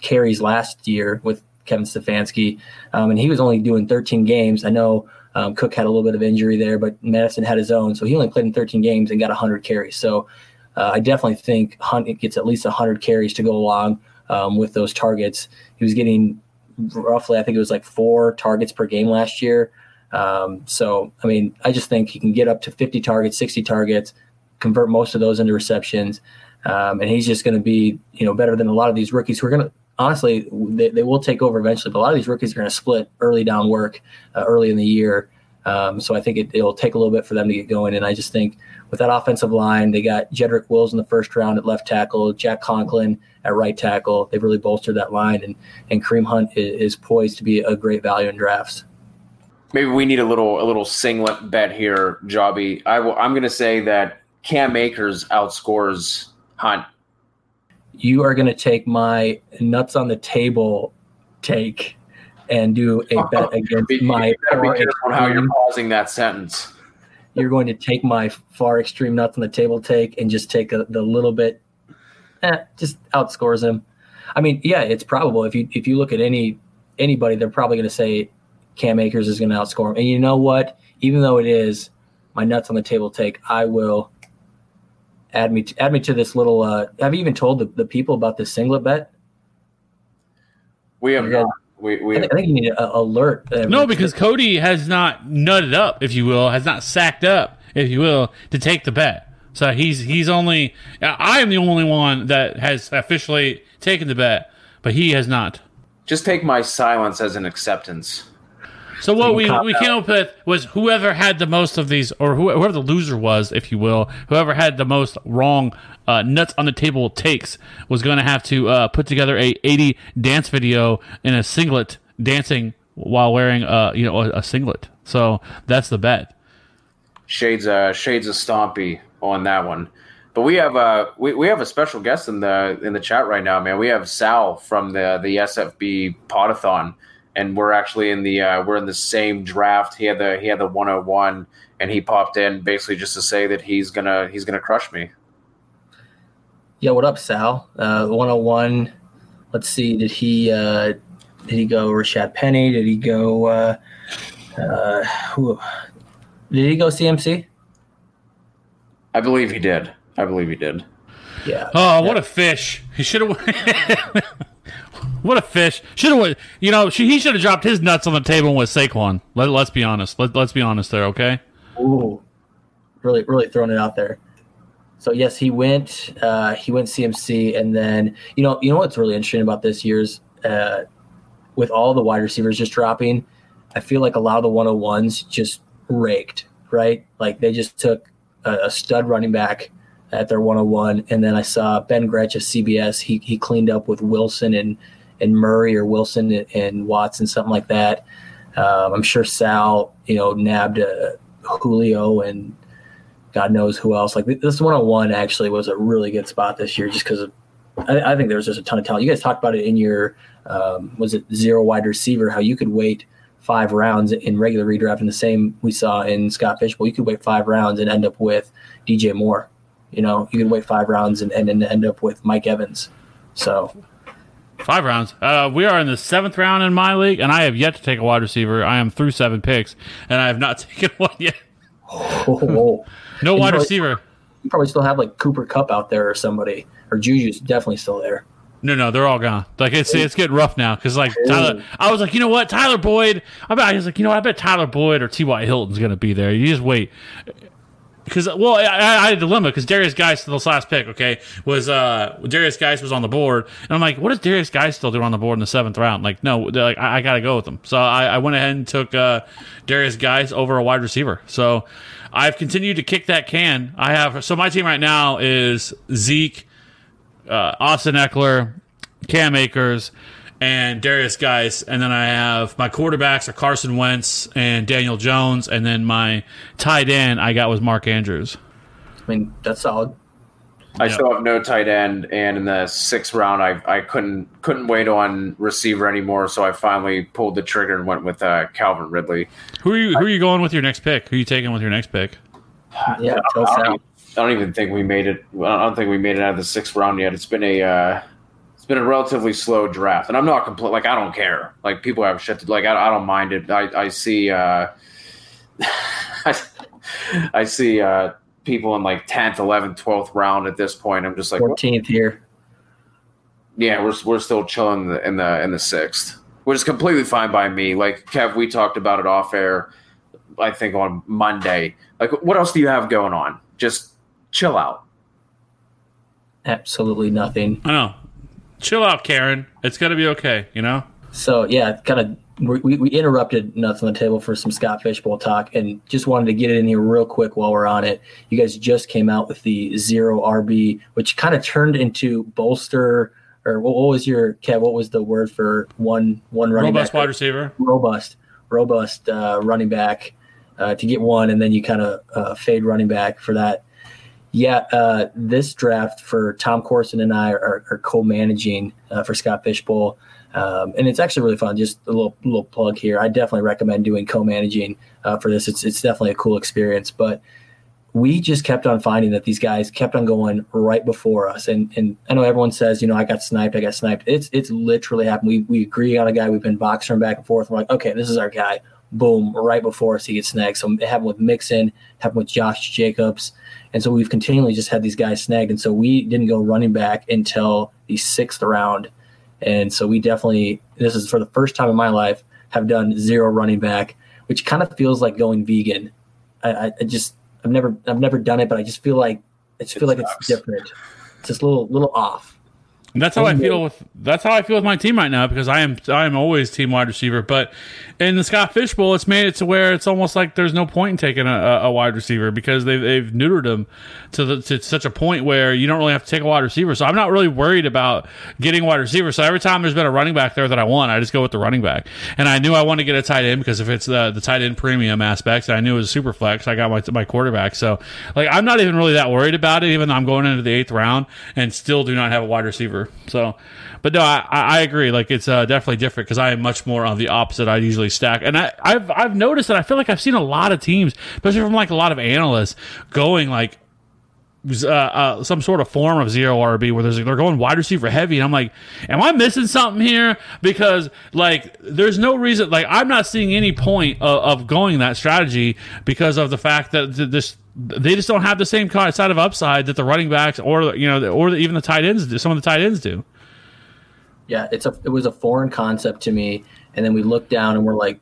carries last year with Kevin Stefanski, um, and he was only doing 13 games. I know um, Cook had a little bit of injury there, but Mattison had his own, so he only played in 13 games and got 100 carries. So uh, I definitely think Hunt gets at least 100 carries to go along um, with those targets. He was getting roughly, I think it was like four targets per game last year. Um, so, I mean, I just think he can get up to 50 targets, 60 targets, convert most of those into receptions. Um, and he's just going to be, you know, better than a lot of these rookies who are going to, honestly, they, they will take over eventually, but a lot of these rookies are going to split early down work uh, early in the year. Um, so I think it, will take a little bit for them to get going. And I just think with that offensive line, they got Jedrick Wills in the first round at left tackle, Jack Conklin at right tackle. They've really bolstered that line, and and Kareem Hunt is, is poised to be a great value in drafts. Maybe we need a little a little singlet bet here, Jobby. I will, I'm going to say that Cam Akers outscores Hunt. You are going to take my nuts on the table take and do a (laughs) bet against be, my you better be careful how you're pausing that sentence. You're going to take my far extreme nuts on the table take and just take a, the little bit, eh, just outscores him. I mean, yeah, it's probable if you if you look at any anybody, they're probably going to say Cam Akers is going to outscore him. And you know what? Even though it is my nuts on the table take, I will add me to, add me to this little. Uh, have you even told the, the people about this singlet bet? We have not. We, we I, think, I think you need to alert. No, because Cody has not nutted up, if you will, has not sacked up, if you will, to take the bet. So he's he's only. I am the only one that has officially taken the bet, but he has not. Just take my silence as an acceptance. So what we, we came up with was whoever had the most of these, or whoever the loser was, if you will, whoever had the most wrong uh, nuts on the table takes was going to have to uh, put together a 80 dance video in a singlet dancing while wearing uh, you know a, a singlet. So that's the bet. Shades uh shades of Stompy on that one. But we have uh we, we have a special guest in the in the chat right now, man. We have Sal from the the SFB Podathon and we're actually in the uh, we're in the same draft. He had the he had the 101, and he popped in basically just to say that he's gonna he's gonna crush me. Yeah, what up, Sal? Uh, 101. Let's see. Did he uh, did he go Rashad Penny? Did he go uh, uh, who? Did he go CMC? I believe he did. I believe he did. Yeah. Oh, what a fish! He should have. (laughs) What a fish! Should have, you know, he should have dropped his nuts on the table with Saquon. Let, let's be honest. Let, let's be honest there, okay? Ooh, really, really throwing it out there. So yes, he went. Uh, he went CMC, and then you know, you know what's really interesting about this year's uh, with all the wide receivers just dropping. I feel like a lot of the 101s just raked, right? Like they just took a, a stud running back at their 101, and then I saw Ben Gretch of CBS. He he cleaned up with Wilson and and Murray or Wilson and, Watson, something like that. Um, I'm sure Sal, you know, nabbed uh, Julio and God knows who else. Like this one on one actually was a really good spot this year, just because. I, I, think there was just a ton of talent. You guys talked about it in your um, was it zero wide receiver? How you could wait five rounds in regular redraft, and the same we saw in Scott Fish Bowl. You could wait five rounds and end up with DJ Moore. You know, you could wait five rounds and, and, and end up with Mike Evans. So Five rounds. Uh, we are in the seventh round in my league, and I have yet to take a wide receiver. I am through seven picks, and I have not (laughs) taken one yet. Oh, No wide probably- receiver. you probably still have like Cooper Kupp out there or somebody, or Juju's definitely still there. No, no, they're all gone. Like it's it's getting rough now because like Tyler, I was like, you know what, Tyler Boyd. I bet I was like, you know, what, I bet Tyler Boyd or T. Y. Hilton's gonna be there. You just wait. Because well, I, I had a dilemma because Derrius Guice, this last pick, okay, was uh Derrius Guice was on the board, and I'm like, what does Derrius Guice still do on the board in the seventh round? Like, no, like I, I got to go with them. So I, I went ahead and took uh, Derrius Guice over a wide receiver. So I've continued to kick that can. I have so my team right now is Zeke, uh, Austin Ekeler, Cam Akers, and Derrius Guice, and then I have my quarterbacks are Carson Wentz and Daniel Jones, and then my tight end I got was Mark Andrews. I mean, that's solid. I still have no tight end, and in the sixth round, I I couldn't couldn't wait on receiver anymore, so I finally pulled the trigger and went with uh, Calvin Ridley. Who are you? Who are you going with your next pick? Who are you taking with your next pick? Yeah, tell us I don't, even, I don't even think we made it. I don't think we made it out of the sixth round yet. It's been a uh, it's been a relatively slow draft, and I'm not complete. Like I don't care. Like people have shit. To, like I, I don't mind it. I I see. Uh, I, (laughs) I see uh, people in like 10th, 11th, 12th round at this point. I'm just like, Fourteenth here. yeah, we're we're still chilling in the in the, in the sixth, which is completely fine by me. Like Kev, we talked about it off air. I think on Monday. Like, what else do you have going on? Just chill out. Absolutely nothing. I know. Chill out, Karen. It's gonna be okay. You know. So yeah, kind of we, we interrupted nuts on the table for some Scott Fish Bowl talk, and just wanted to get it in here real quick while we're on it. You guys just came out with the zero RB, which kind of turned into bolster. Or what, what was your Kev? What was the word for one one running Robust back? wide receiver. robust, robust uh, running back uh, to get one, and then you kind of uh, fade running back for that. Yeah, uh, this draft for Tom Corson and I are, are co-managing uh, for Scott Fish Bowl, um, and it's actually really fun. Just a little little plug here. I definitely recommend doing co-managing uh, for this. It's it's definitely a cool experience, but we just kept on finding that these guys kept on going right before us. And and I know everyone says, you know, I got sniped, I got sniped. It's it's literally happened. We we agree on a guy, we've been boxing back and forth. We're like, okay, this is our guy. Boom, right before us he gets snagged. So it happened with Mixon, happened with Josh Jacobs. And so we've continually just had these guys snagged. And so we didn't go running back until the sixth round. And so we definitely this is for the first time in my life, have done zero running back, which kind of feels like going vegan. I, I, just I've never I've never done it, but I just feel like I just feel like sucks. it's different. It's just a little little off. And that's how I feel with that's how I feel with my team right now because I am I am always team wide receiver. But in the Scott Fish Bowl, it's made it to where it's almost like there's no point in taking a, a wide receiver because they've they've neutered him to the, to such a point where you don't really have to take a wide receiver. So I'm not really worried about getting a wide receiver. So every time there's been a running back there that I want, I just go with the running back. And I knew I wanted to get a tight end because if it's the the tight end premium aspects, I knew it was super flex. I got my my quarterback. So like I'm not even really that worried about it, even though I'm going into the eighth round and still do not have a wide receiver. So, but no, I, I agree. Like it's uh, definitely different because I am much more on the opposite. I usually stack, and I, I've I've noticed that I feel like I've seen a lot of teams, especially from like a lot of analysts, going like uh, uh, some sort of form of zero RB where there's they're going wide receiver heavy, and I'm like, am I missing something here? Because like, there's no reason. Like, I'm not seeing any point of, of going that strategy because of the fact that th- this they just don't have the same kind of upside that the running backs or you know or even the tight ends do. Some of the tight ends do. Yeah, it's a it was a foreign concept to me. And then we looked down and we're like,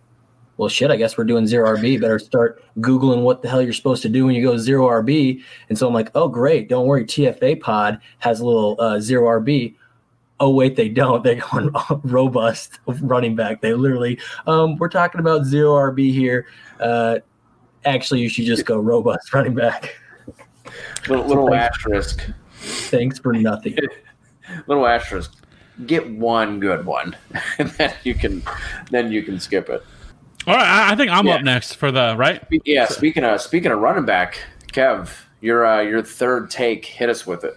well, shit, I guess we're doing zero RB. Better start Googling what the hell you're supposed to do when you go zero RB. And so I'm like, oh, great. Don't worry. TFA pod has a little uh, zero RB. Oh, wait, they don't. They're going (laughs) robust running back. They literally, um, we're talking about zero RB here. Uh, actually, you should just go robust (laughs) running back. Little, little asterisk. Thanks for nothing. (laughs) Little asterisk. Get one good one, and then you can then you can skip it. All right, I, I think I'm Yeah. up next for the right. Yeah. Speaking of speaking of running back, Kev, your uh, your third take. Hit us with it.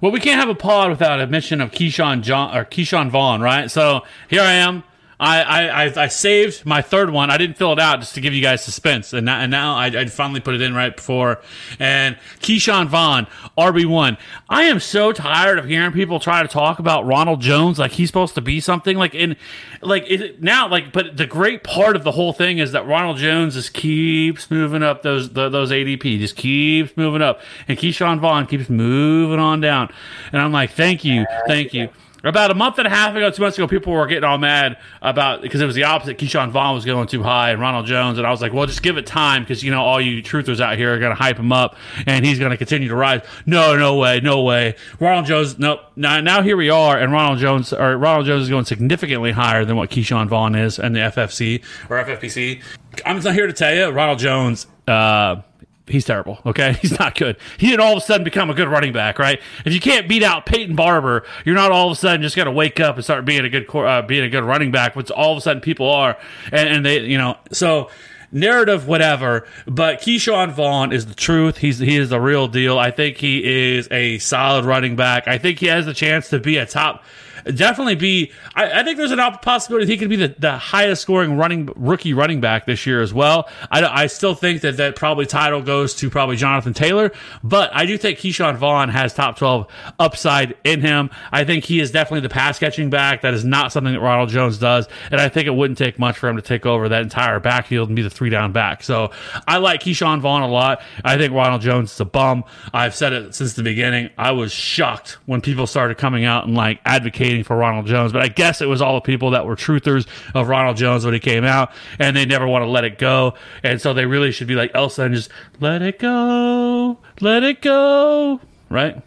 Well, we can't have a pod without a mention of Keyshawn John or Ke'Shawn Vaughn, right? So here I am. I, I, I, saved my third one. I didn't fill it out just to give you guys suspense, and now, and now I, I finally put it in right before. And Ke'Shawn Vaughn, RB one. I am so tired of hearing people try to talk about Ronald Jones like he's supposed to be something. Like in, like it, now, like. But the great part of the whole thing is that Ronald Jones just keeps moving up those the, those ADP, just keeps moving up, and Ke'Shawn Vaughn keeps moving on down. And I'm like, thank you, thank you. About a month and a half ago, two months ago, people were getting all mad about because it was the opposite. Ke'Shawn Vaughn was going too high, and Ronald Jones, and I was like, well, just give it time because you know all you truthers out here are going to hype him up, and he's going to continue to rise. No, no way, no way. Ronald Jones, nope. Now, now here we are, and Ronald Jones or Ronald Jones is going significantly higher than what Ke'Shawn Vaughn is, and the FFC or FFPC. I'm not here to tell you, Ronald Jones. Uh, he's terrible. Okay, (laughs) he's not good. He didn't all of a sudden become a good running back, right? If you can't beat out Peyton Barber, you're not all of a sudden just going to wake up and start being a good uh, being a good running back, which all of a sudden people are, and, and they, you know, so narrative, whatever. But Ke'Shawn Vaughn is the truth. He's he is the real deal. I think he is a solid running back. I think he has the chance to be a top definitely be. I, I think there's an possibility he could be the, the highest scoring running rookie running back this year as well. I, I still think that that probably title goes to probably Jonathan Taylor, but I do think Ke'Shawn Vaughn has top 12 upside in him. I think he is definitely the pass catching back. That is not something that Ronald Jones does, and I think it wouldn't take much for him to take over that entire backfield and be the three down back. So I like Ke'Shawn Vaughn a lot. I think Ronald Jones is a bum. I've said it since the beginning. I was shocked when people started coming out and like advocating for Ronald Jones, but I guess it was all the people that were truthers of Ronald Jones when he came out, and they never want to let it go, and so they really should be like Elsa and just let it go, let it go, right?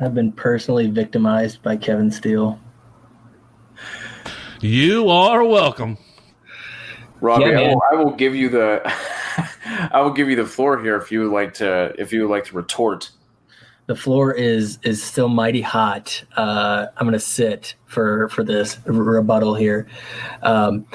I've been personally victimized by Kevin Steele. You are welcome. Robbie, yeah, I, will, I will give you the (laughs) I will give you the floor here if you would like to if you would like to retort the floor is is still mighty hot. Uh, I'm to sit for for this rebuttal here. Um,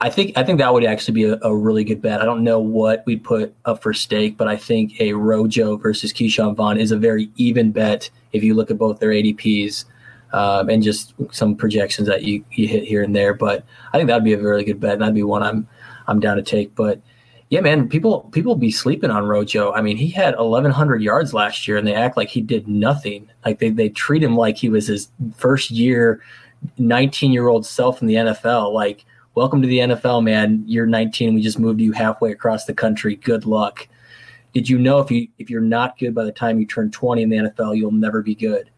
I think I think that would actually be a, a, really good bet. I don't know what we put up for stake, but I think a Rojo versus Ke'Shawn Vaughn is a very even bet if you look at both their ADPs um, and just some projections that you, you hit here and there. But I think that'd be a really good bet, and that'd be one I'm I'm down to take. But yeah, man, people people be sleeping on Rojo. I mean, he had 1,100 yards last year, and they act like he did nothing. Like they they treat him like he was his first year, 19 year old self in the NFL. Like, welcome to the NFL, man. You're 19. We just moved you halfway across the country. Good luck. Did you know if you if you're not good by the time you turn 20 in the NFL, you'll never be good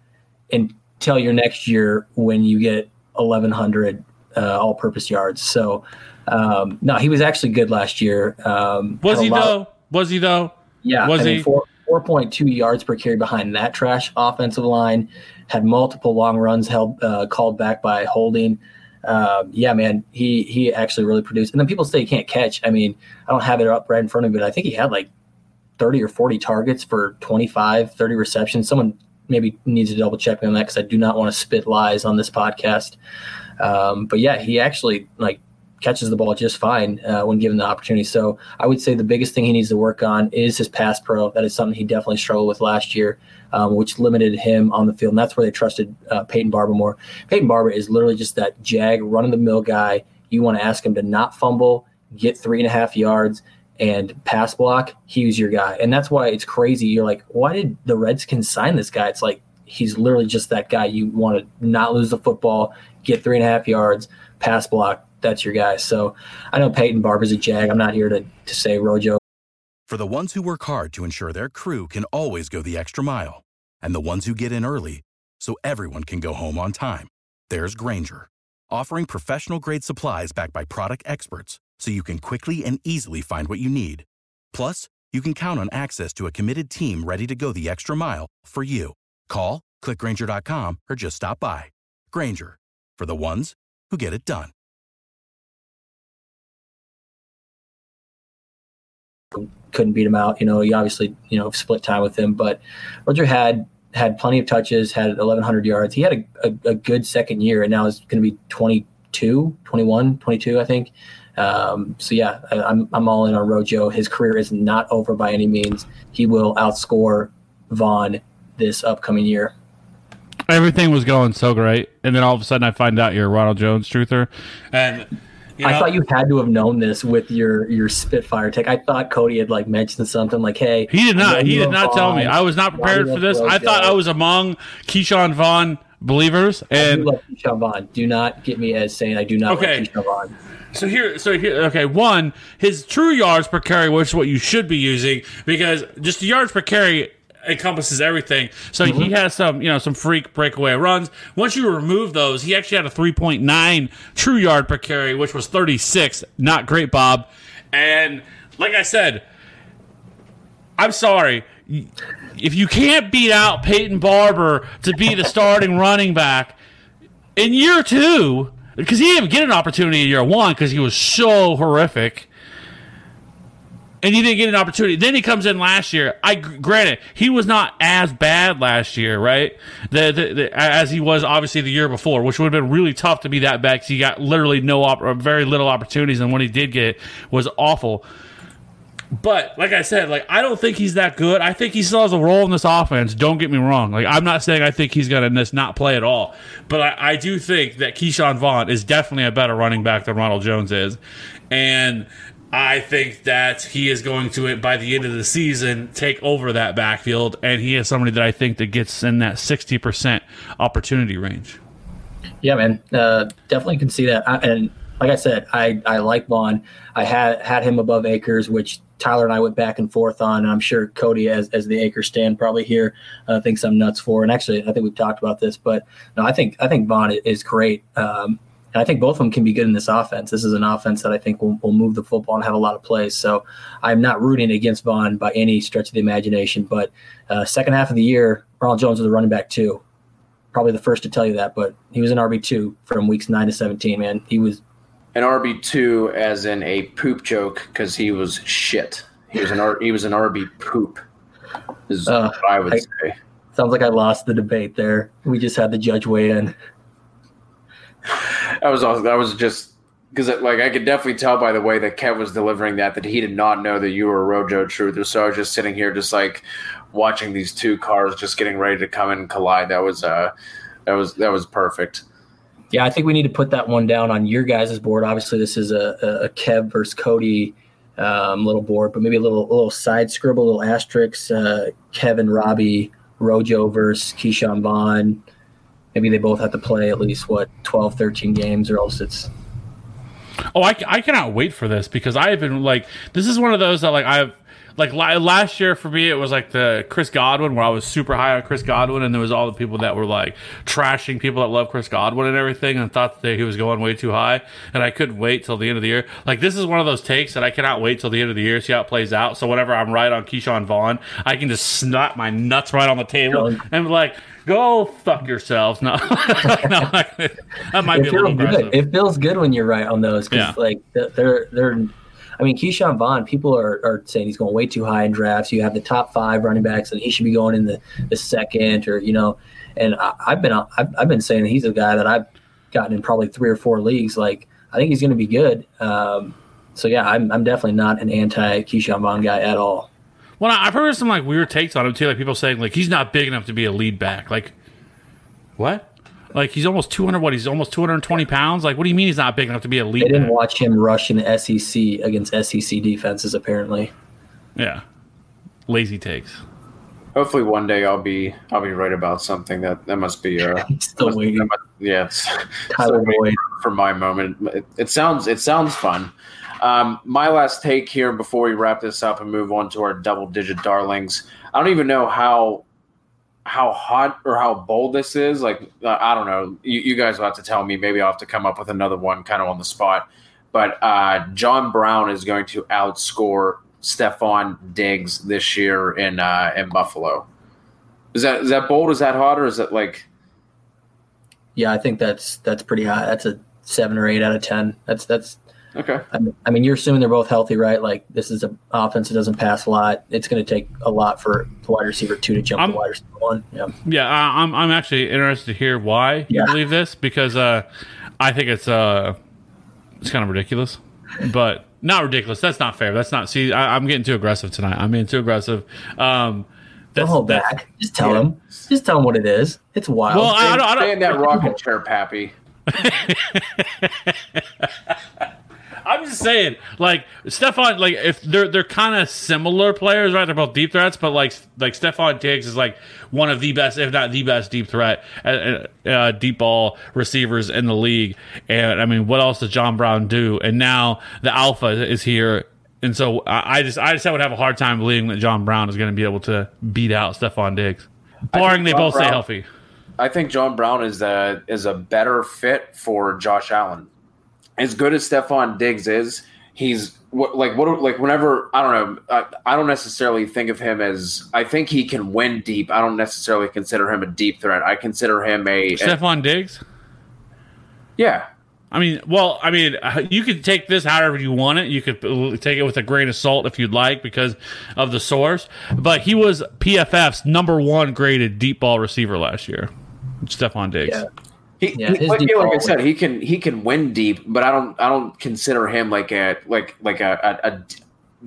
until your next year when you get 1,100 uh, all-purpose yards. So um, no, he was actually good last year. Um, was he though? Of, was he though? Yeah. Was I he? Mean, four, 4.2 yards per carry behind that trash offensive line. Had multiple long runs held uh, called back by holding. Um, yeah, man, he he actually really produced. And then people say he can't catch. I mean, I don't have it up right in front of me, but I think he had like 30 or 40 targets for 25, 30 receptions. Someone maybe needs to double check me on that because I do not want to spit lies on this podcast. Um, but yeah, he actually like catches the ball just fine uh, when given the opportunity. So I would say the biggest thing he needs to work on is his pass pro. That is something he definitely struggled with last year, um, which limited him on the field. And that's where they trusted uh, Peyton Barber more. Peyton Barber is literally just that jag, run of the mill guy. You want to ask him to not fumble, get three and a half yards, and pass block. He's your guy. And that's why it's crazy. You're like, why did the Redskins sign this guy? It's like he's literally just that guy. You want to not lose the football, get three and a half yards, pass block, that's your guy. So I know Peyton Barber's a jag. I'm not here to, to say Rojo. For the ones who work hard to ensure their crew can always go the extra mile, and the ones who get in early so everyone can go home on time, there's Grainger, offering professional grade supplies backed by product experts so you can quickly and easily find what you need. Plus, you can count on access to a committed team ready to go the extra mile for you. Call, clickgrainger.com, or just stop by. Grainger, for the ones who get it done. couldn't beat him out. You know, he obviously, you know, split time with him, but Rojo had had plenty of touches, had 1,100 yards. He had a, a, a good second year, and now is going to be 22, 21, 22, I think. Um, so yeah, I, I'm I'm all in on Rojo. His career is not over by any means. He will outscore Vaughn this upcoming year. Everything was going so great, and then all of a sudden I find out you're a Ronald Jones truther, and you I thought you had to have known this with your your Spitfire take. I thought Cody had like mentioned something like, "Hey, he did not. He did not tell me. I was not prepared for this. I thought Rojo?" I was among Ke'Shawn Vaughn believers, and Ke'Shawn Vaughn. Do not get me as saying I do not Okay. like Ke'Shawn Vaughn. So here, so here, okay. One, his true yards per carry, which is what you should be using, because just the yards per carry encompasses everything. So he mm-hmm. has some, you know, some freak breakaway runs. Once you remove those, he actually had a 3.9 true yard per carry, which was 36. Not great, Bob. And like I said, I'm sorry. If you can't beat out Peyton Barber to be the starting (laughs) running back in year two, because he didn't even get an opportunity in year one because he was so horrific. And he didn't get an opportunity. Then he comes in last year. I granted he was not as bad last year, right? The, the, the, as he was obviously the year before, which would have been really tough to be that bad because he got literally no op- or very little opportunities, and when he did get, was awful. But like I said, like I don't think he's that good. I think he still has a role in this offense. Don't get me wrong. Like I'm not saying I think he's gonna just not play at all, but I, I do think that Ke'Shawn Vaughn is definitely a better running back than Ronald Jones is, and I think that he is going to by the end of the season take over that backfield, and he is somebody that I think that gets in that sixty percent opportunity range. Yeah, man, uh, definitely can see that. I, and like I said, I, I like Vaughn. I had had him above Akers, which Tyler and I went back and forth on. And I'm sure Cody, as as the Akers stand, probably here uh, thinks I'm nuts for. And actually, I think we've talked about this, but no, I think I think Vaughn is great. Um, and I think both of them can be good in this offense. This is an offense that I think will, will move the football and have a lot of plays. So I'm not rooting against Vaughn by any stretch of the imagination. But uh, second half of the year, Ronald Jones was a running back too probably the first to tell you that, but he was an RB two from weeks nine to seventeen. Man, he was. An RB two, as in a poop joke, because he was shit. He was an R, he was an RB poop. Is Uh, what I would I- say. Sounds like I lost the debate there. We just had the judge weigh in. (laughs) That was all. That was just because, like, I could definitely tell by the way that Kev was delivering that that he did not know that you were a Rojo truther. So I was just sitting here, just like watching these two cars just getting ready to come and collide. That was uh, that was that was perfect. Yeah, I think we need to put that one down on your guys' board. Obviously, this is a, a- Kev versus Cody um, little board, but maybe a little a little side scribble, a little asterisks. Uh, Kevin, Robbie, Rojo versus Ke'Shawn Vaughn. Maybe they both have to play at least what 12, 13 games, or else it's Oh, I, I cannot wait for this because I have been like, this is one of those that like I've like last year for me it was like the Chris Godwin where I was super high on Chris Godwin and there was all the people that were like trashing people that love Chris Godwin and everything and thought that he was going way too high and I couldn't wait till the end of the year. Like this is one of those takes that I cannot wait till the end of the year see how it plays out. So whenever I'm right on Ke'Shawn Vaughn, I can just snot my nuts right on the table and be like. Go fuck yourselves! (laughs) No, (laughs) no, that might be it a little aggressive. good. It feels good when you're right on those because Yeah. like they're they're. I mean, Ke'Shawn Vaughn. People are, are saying he's going way too high in drafts. You have the top five running backs, and he should be going in the, the second, or you know. And I, I've been I've, I've been saying he's a guy that I've gotten in probably three or four leagues. Like I think he's going to be good. Um, so yeah, I'm I'm definitely not an anti Ke'Shawn Vaughn guy at all. Well, I've heard some like weird takes on him too, like people saying like he's not big enough to be a lead back. Like, what? Like he's almost two hundred. What? He's almost two hundred and twenty pounds. Like, what do you mean he's not big enough to be a They lead didn't back? watch him rush in the SEC against SEC defenses. Apparently, Yeah, lazy takes. Hopefully, one day I'll be I'll be right about something. That that must be uh, he's (laughs) still must- waiting. must- yeah, (laughs) Tyler still waiting Boyd. for my moment. It, it sounds it sounds fun. Um, my last take here before we wrap this up and move on to our double digit darlings. I don't even know how how hot or how bold this is. Like uh, I don't know. You, you guys will have to tell me. Maybe I'll have to come up with another one kind of on the spot. But uh, John Brown is going to outscore Stefon Diggs this year in uh, in Buffalo. Is that is that bold? Is that hot? Or is it like Yeah, I think that's that's pretty high. That's a seven or eight out of ten. That's that's. Okay? I mean, I mean, you're assuming they're both healthy, right? Like this is an offense that doesn't pass a lot. It's going to take a lot for the wide receiver two to jump I'm- the wide receiver one. Yeah, Yeah, I, I'm I'm actually interested to hear why you believe this because uh, I think it's uh, it's kind of ridiculous, but not ridiculous. That's not fair. That's not. See, I, I'm getting too aggressive tonight. I'm being too aggressive. Um, Don't hold that's- back. Just tell him. Just tell him what it is. It's wild. Well, I, I don't. I Stay in that rocking chair, Pappy. (laughs) I'm just saying, like Stefon, like if they're they're kind of similar players, right? They're both deep threats, but like like Stefon Diggs is like one of the best, if not the best, deep threat, uh, uh, deep ball receivers in the league. And I mean, what else does John Brown do? And now the alpha is here. And so I I just, I just would have a hard time believing that John Brown is going to be able to beat out Stefon Diggs, barring they both stay healthy. I think John Brown is a is a better fit for Josh Allen. As good as Stefon Diggs is, he's what like what like whenever I don't know I, I don't necessarily think of him as I think he can win deep. I don't necessarily consider him a deep threat. I consider him a, a Stefon Diggs. yeah. I mean, well, I mean, uh, you could take this however you want it. You could take it with a grain of salt if you'd like because of the source. But he was PFF's number one graded deep ball receiver last year. Stefon Diggs. Yeah. He, Yeah, he- his like, deep like I said, he can he can win deep, but I don't I don't consider him like a like like a, a, a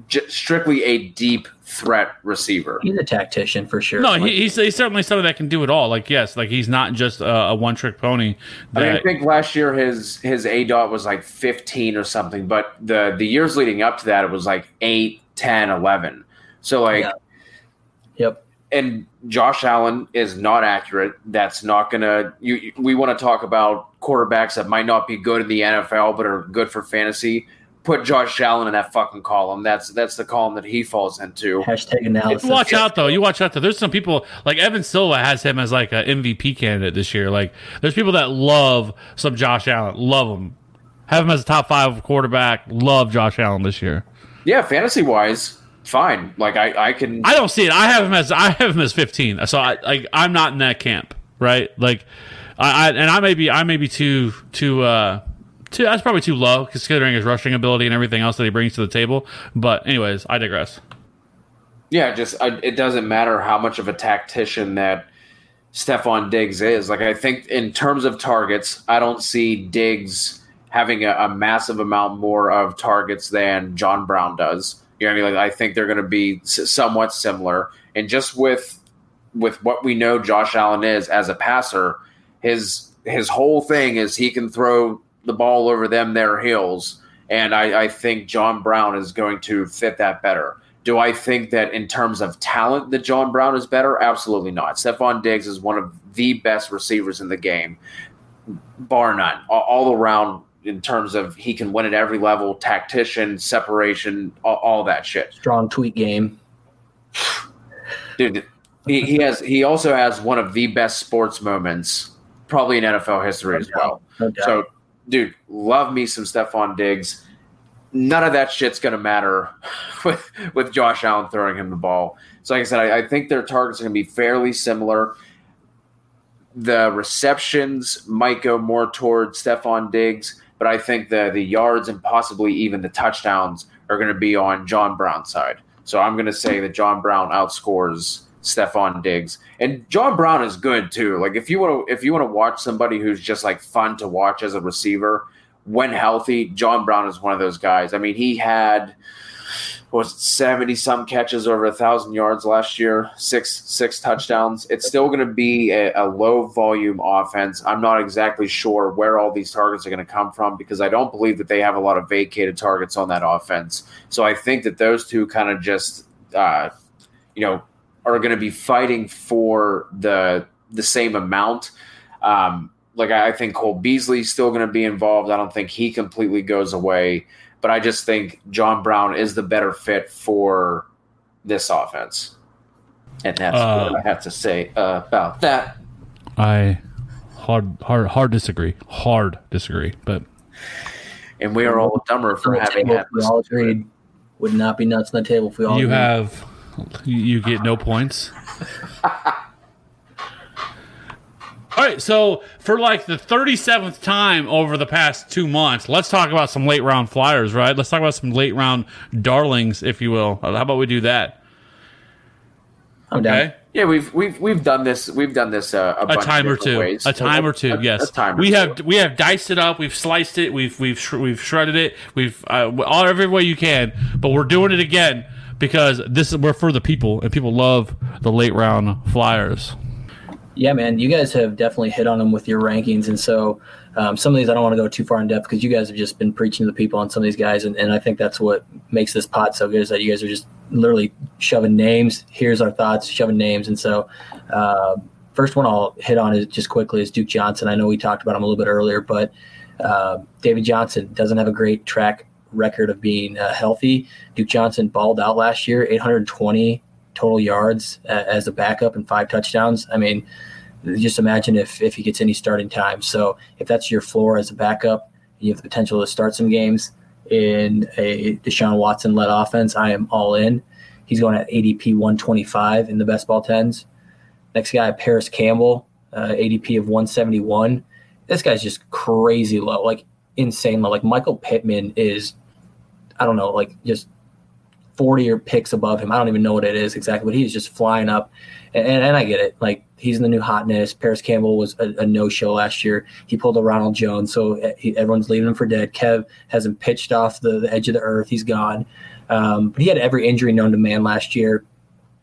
j- strictly a deep threat receiver. He's a tactician for sure. No, he, he's, he's certainly someone that can do it all. Like, yes, like he's not just a, a one trick pony. I mean, I think last year his his A dot was like 15 or something, but the the years leading up to that it was like 8, 10, 11. So like Yeah. Yep. And Josh Allen is not accurate. That's not gonna. You, you- we want to talk about quarterbacks that might not be good in the NFL but are good for fantasy. Put Josh Allen in that fucking column. That's that's the column that he falls into. Hashtag analysis. you watch out though. You watch out though. There's some people like Evan Silva has him as like an MVP candidate this year. Like, there's people that love some Josh Allen, love him, have him as a top five quarterback. Love Josh Allen this year. Yeah, fantasy wise, fine. Like I, I can. I don't see it. I have him as I have him as 15. So I like I'm not in that camp, right? Like I, I and I may be I may be too too uh too that's probably too low considering his rushing ability and everything else that he brings to the table. But anyways, I digress. Yeah, just I, it doesn't matter how much of a tactician that Stefon Diggs is. Like I think in terms of targets, I don't see Diggs having a, a massive amount more of targets than John Brown does. You know I mean? Like I think they're going to be somewhat similar. And just with with what we know Josh Allen is as a passer, his his whole thing is he can throw the ball over them their heels. And I, I think John Brown is going to fit that better. Do I think that in terms of talent that John Brown is better? Absolutely not. Stefon Diggs is one of the best receivers in the game, bar none. All around in terms of he can win at every level, tactician, separation, all, all that shit. Strong tweet game. Dude, he, he has he also has one of the best sports moments probably in NFL history as well. No. So, dude, love me some Stefon Diggs. None of that shit's going to matter (laughs) with with Josh Allen throwing him the ball. So, like I said, I, I think their targets are going to be fairly similar. The receptions might go more towards Stefon Diggs, but I think the the yards and possibly even the touchdowns are going to be on John Brown's side. So I'm going to say that John Brown outscores Stefon Diggs, and John Brown is good too. Like if you want to if you want to watch somebody who's just like fun to watch as a receiver when healthy, John Brown is one of those guys. I mean, he had was seventy some catches over a thousand yards last year, six six touchdowns. It's still going to be a, a low volume offense. I'm not exactly sure where all these targets are going to come from because I don't believe that they have a lot of vacated targets on that offense. So I think that those two kind of just uh, you know are going to be fighting for the the same amount. Um, like I I think Cole Beasley's still going to be involved. I don't think he completely goes away, but I just think John Brown is the better fit for this offense. And that's Uh, what I have to say about that. I hard hard hard disagree. Hard disagree. But And we are all dumber for having table, had if we all agreed. Would not be nuts on the table if we all you agreed. have you you get no points. (laughs) All right, so for like the 37th time over the past two months, let's talk about some late round flyers, right? Let's talk about some late round darlings, if you will. How about we do that? I'm down. Okay, Yeah, we've we've we've done this. We've done this uh, a, a time of or two, Ways. a time or two. A- a yes, time or we two. have we have diced it up. We've sliced it. We've we've sh- we've shredded it. We've uh, all every way you can. But we're doing it again. because this is we're for the people, and people love the late round flyers. Yeah, man, you guys have definitely hit on them with your rankings, and so um, some of these I don't want to go too far in depth because you guys have just been preaching to the people on some of these guys, and, and I think that's what makes this pod so good is that you guys are just literally shoving names. Here's our thoughts, shoving names, and so uh, first one I'll hit on is just quickly is Duke Johnson. I know we talked about him a little bit earlier, but uh, David Johnson doesn't have a great track record of being uh, healthy. Duke Johnson balled out last year, 820 total yards uh, as a backup and five touchdowns. I mean, just imagine if if he gets any starting time. So if that's your floor as a backup, you have the potential to start some games in a Deshaun Watson led offense. I am all in. He's going at ADP 125 in the best ball tens. Next guy, Parris Campbell, uh, ADP of 171. This guy's just crazy low, like insane low. Like Michael Pittman is, I don't know, like just 40 or picks above him. I don't even know what it is exactly, but he's just flying up. And, and, I get it. Like he's in the new hotness. Parris Campbell was a, a no show last year. He pulled a Ronald Jones, so uh, he, everyone's leaving him for dead. Kev hasn't pitched off the, the edge of the earth. He's gone. Um, but he had every injury known to man last year.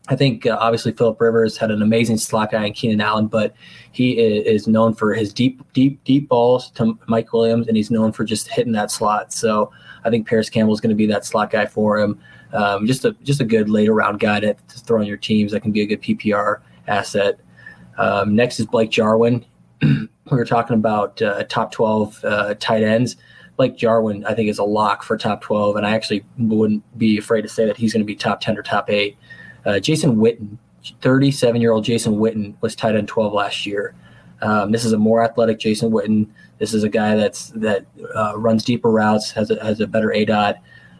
I think uh, obviously Philip Rivers had an amazing slot guy in Keenan Allen, but he is, known for his deep, deep, deep balls to Mike Williams, and he's known for just hitting that slot. So I think Parris Campbell is going to be that slot guy for him. Um, just a just a good later round guy to, to, throw on your teams that can be a good PPR asset. Um, next is Blake Jarwin. we (clears throat) were talking about uh, top 12 uh, tight ends. Blake Jarwin, I think, is a lock for top 12, and I actually wouldn't be afraid to say that he's going to be top 10 or top 8. Uh, Jason Witten, 37 year old Jason Witten, was tight end 12 last year. Um, this is a more athletic Jason Witten. This is a guy that's that uh, runs deeper routes, has a, has a better ADOT.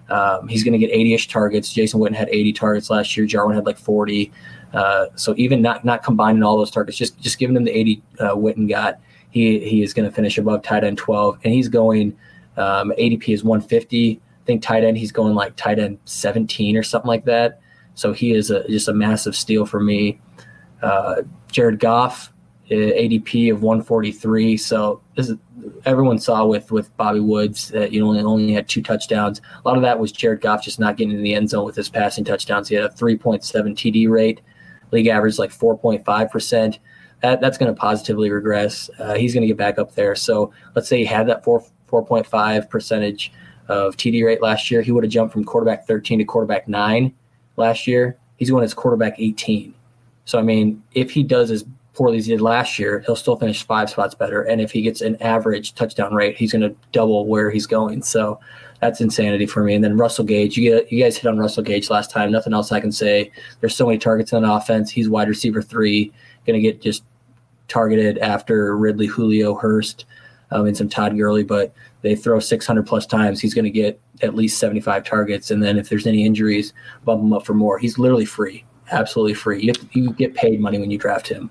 Um, he's going to get 80-ish targets. Jason Witten had 80 targets last year. Jarwin had like 40. Uh, so even not not combining all those targets, just just giving him the 80 uh, Witten got, he he is going to finish above tight end 12, and he's going um, ADP is 150. I think tight end he's going like tight end 17 or something like that. So he is a, just a massive steal for me. Uh, Jared Goff, uh, ADP of 143. So this is everyone saw with with Bobby Woods that you know only, only had two touchdowns. A lot of that was Jared Goff just not getting in the end zone with his passing touchdowns. He had a 3.7 TD rate, league average like 4.5 percent. That that's going to positively regress. Uh, he's going to get back up there. So let's say he had that four 4.5 percentage of TD rate last year. He would have jumped from quarterback 13 to quarterback nine last year. He's going as quarterback 18. So I mean, if he does as poorly as he did last year, he'll still finish five spots better. And if he gets an average touchdown rate, he's going to double where he's going. So that's insanity for me. And then Russell Gage, you get you guys hit on Russell Gage last time. Nothing else I can say. There's so many targets on offense. He's wide receiver three, going to get just targeted after Ridley, Julio, Hurst, um, and some Todd Gurley. But they throw 600 plus times. He's going to get at least 75 targets. And then if there's any injuries, bump him up for more. He's literally free, absolutely free. You, you get paid money when you draft him.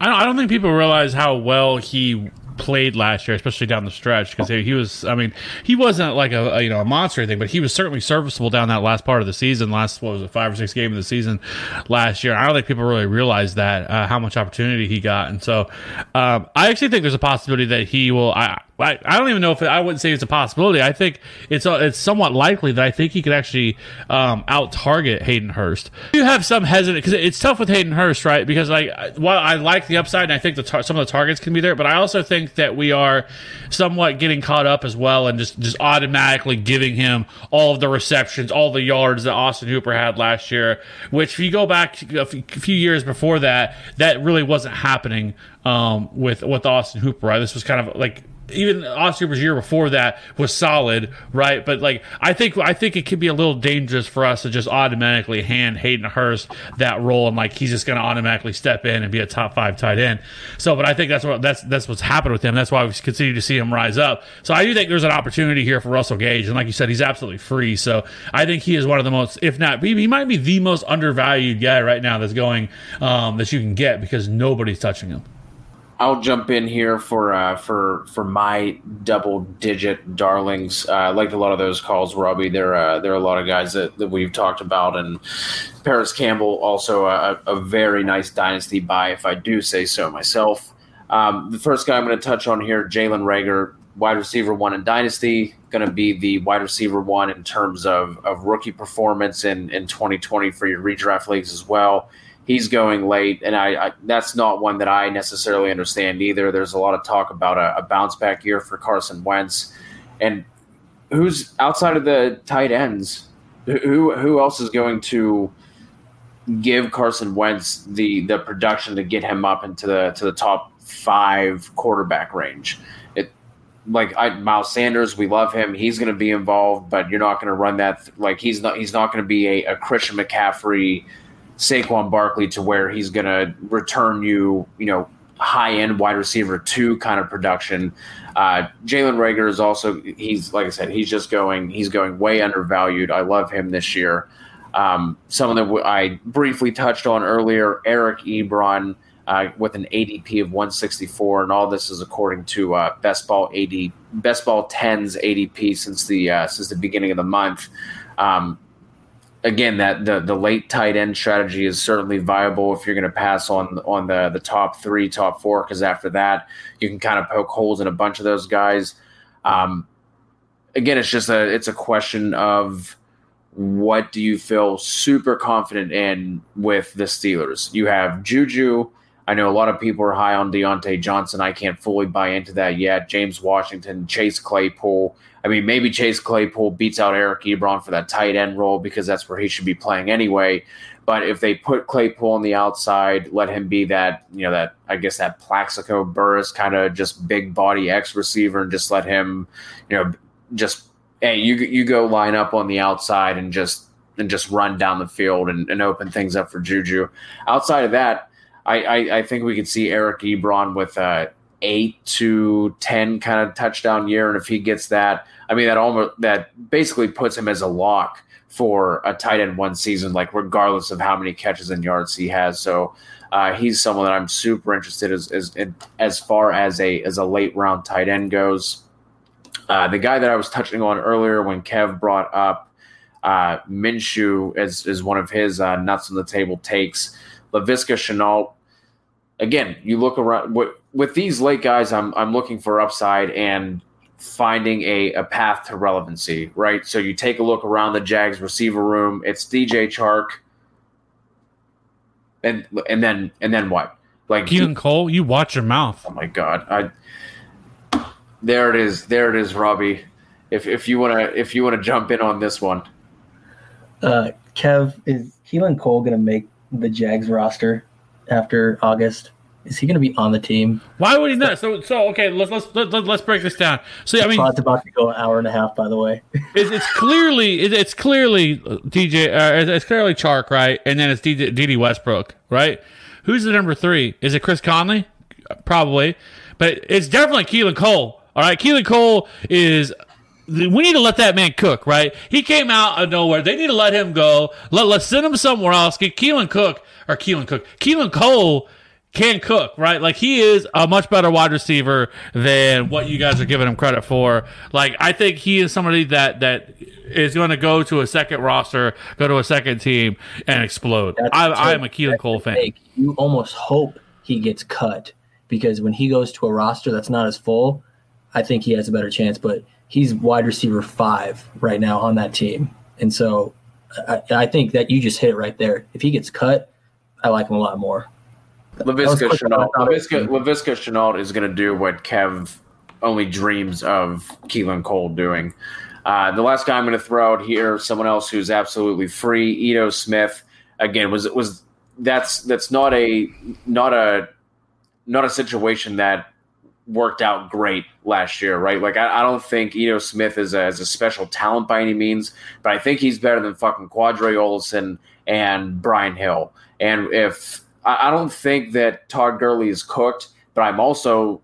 I don't, I don't think people realize how well he played last year, especially down the stretch, because he, was. I mean, he wasn't like a, a, you know a monster or anything, but he was certainly serviceable down that last part of the season. Last what was it, five or six game of the season last year. I don't think people really realize that uh, how much opportunity he got, and so um, I actually think there's a possibility that he will. I I, I don't even know if it, I wouldn't say it's a possibility. I think it's uh, it's somewhat likely that I think he could actually um, out target Hayden Hurst. You have some hesitant because it's tough with Hayden Hurst, right? Because like while I like the upside and I think the tar- some of the targets can be there, but I also think that we are somewhat getting caught up as well and just just automatically giving him all of the receptions, all the yards that Austin Hooper had last year. Which if you go back a few years before that, that really wasn't happening um, with with Austin Hooper. Right? This was kind of like even Hooper's year before that was solid, right? But like I think I think it could be a little dangerous for us to just automatically hand Hayden Hurst that role and like he's just going to automatically step in and be a top five tight end. So, but I think that's what that's that's what's happened with him. That's why we continue to see him rise up. So I do think there's an opportunity here for Russell Gage, and like you said, he's absolutely free. So I think he is one of the most, if not, he, he might be the most undervalued guy right now that's going um, that you can get because nobody's touching him. I'll jump in here for uh, for for my double digit darlings. Uh, I liked a lot of those calls, Robbie. There uh, there are a lot of guys that, that we've talked about, and Parris Campbell also a, a very nice dynasty buy, if I do say so myself. Um, the first guy I'm going to touch on here, Jalen Reagor, wide receiver one in Dynasty, going to be the wide receiver one in terms of, of rookie performance in, in 2020 for your redraft leagues as well. He's going late, and I, I that's not one that I necessarily understand either. There's a lot of talk about a, a bounce back year for Carson Wentz, and who's outside of the tight ends? Who who else is going to give Carson Wentz the the production to get him up into the to the top five quarterback range? It like I, Miles Sanders, we love him. He's going to be involved, but you're not going to run that like he's not he's not going to be a, a Christian McCaffrey, Saquon Barkley to where he's going to return you you know high end wide receiver two kind of production. Uh, Jalen Reagor is also he's like I said he's just going he's going way undervalued. I love him this year. Um, someone that I briefly touched on earlier, Eric Ebron, uh, with an ADP of 164, and all this is according to uh, Best Ball AD Best Ball 10's ADP since the uh, since the beginning of the month. Um, again, that the the late tight end strategy is certainly viable if you're going to pass on on the the top three, top four, because after that you can kind of poke holes in a bunch of those guys. Um, again, it's just a it's a question of what do you feel super confident in with the Steelers? You have Juju. I know a lot of people are high on Diontae Johnson. I can't fully buy into that yet. James Washington, Chase Claypool. I mean, maybe Chase Claypool beats out Eric Ebron for that tight end role because that's where he should be playing anyway. But if they put Claypool on the outside, let him be that, you know, that I guess that Plaxico Burress kind of just big body X receiver and just let him, you know, just hey, you you go line up on the outside and just and just run down the field and, and open things up for Juju. Outside of that, I, I, I think we could see Eric Ebron with a eight to ten kind of touchdown year, and if he gets that, I mean that almost that basically puts him as a lock for a tight end one season, like regardless of how many catches and yards he has. So. Uh, he's someone that I'm super interested as, as as far as a as a late round tight end goes. Uh, the guy that I was touching on earlier when Kev brought up uh, Minshew as, as one of his uh, nuts on the table takes, Laviska Shenault. Again, you look around with, with these late guys. I'm I'm looking for upside and finding a, a path to relevancy, right? So you take a look around the Jags receiver room. It's DJ Chark, and and then and then what? Like Keelan Cole, you watch your mouth. Oh my god, I there it is. There it is, Robbie. If if you wanna if you wanna jump in on this one. Uh, Kev, is Keelan Cole gonna make the Jags roster after August? Is he going to be on the team? Why would he not? So, so okay, let's let's let, us let us break this down. So, I mean, it's about to go an hour and a half. By the way, (laughs) it's, it's clearly it's clearly DJ. Uh, it's clearly Chark, right? And then it's Dede Westbrook, right? Who's the number three? Is it Chris Conley? Probably, but it's definitely Keelan Cole. All right, Keelan Cole is we need to let that man cook, right? He came out of nowhere. They need to let him go. Let, let's send him somewhere else. Get Keelan Cook or Keelan Cook. Keelan Cole can cook, right? Like he is a much better wide receiver than what you guys are giving him credit for. Like I think he is somebody that that is going to go to a second roster, go to a second team, and explode. I, I am a Keelan Cole fan. You almost hope he gets cut because when he goes to a roster that's not as full, I think he has a better chance. But he's wide receiver five right now on that team, and so I, I think that you just hit it right there. If he gets cut, I like him a lot more. Laviska Shenault, Laviska, Laviska Shenault is going to do what Kev only dreams of Keelan Cole doing. Uh, the last guy I'm going to throw out here, someone else who's absolutely free, Ito Smith. Again, was was that's that's not a not a not a situation that worked out great last year, right? Like I, I don't think Ito Smith is a, is a special talent by any means, but I think he's better than fucking Qadree Ollison and Brian Hill. And if I, I don't think that Todd Gurley is cooked, but I'm also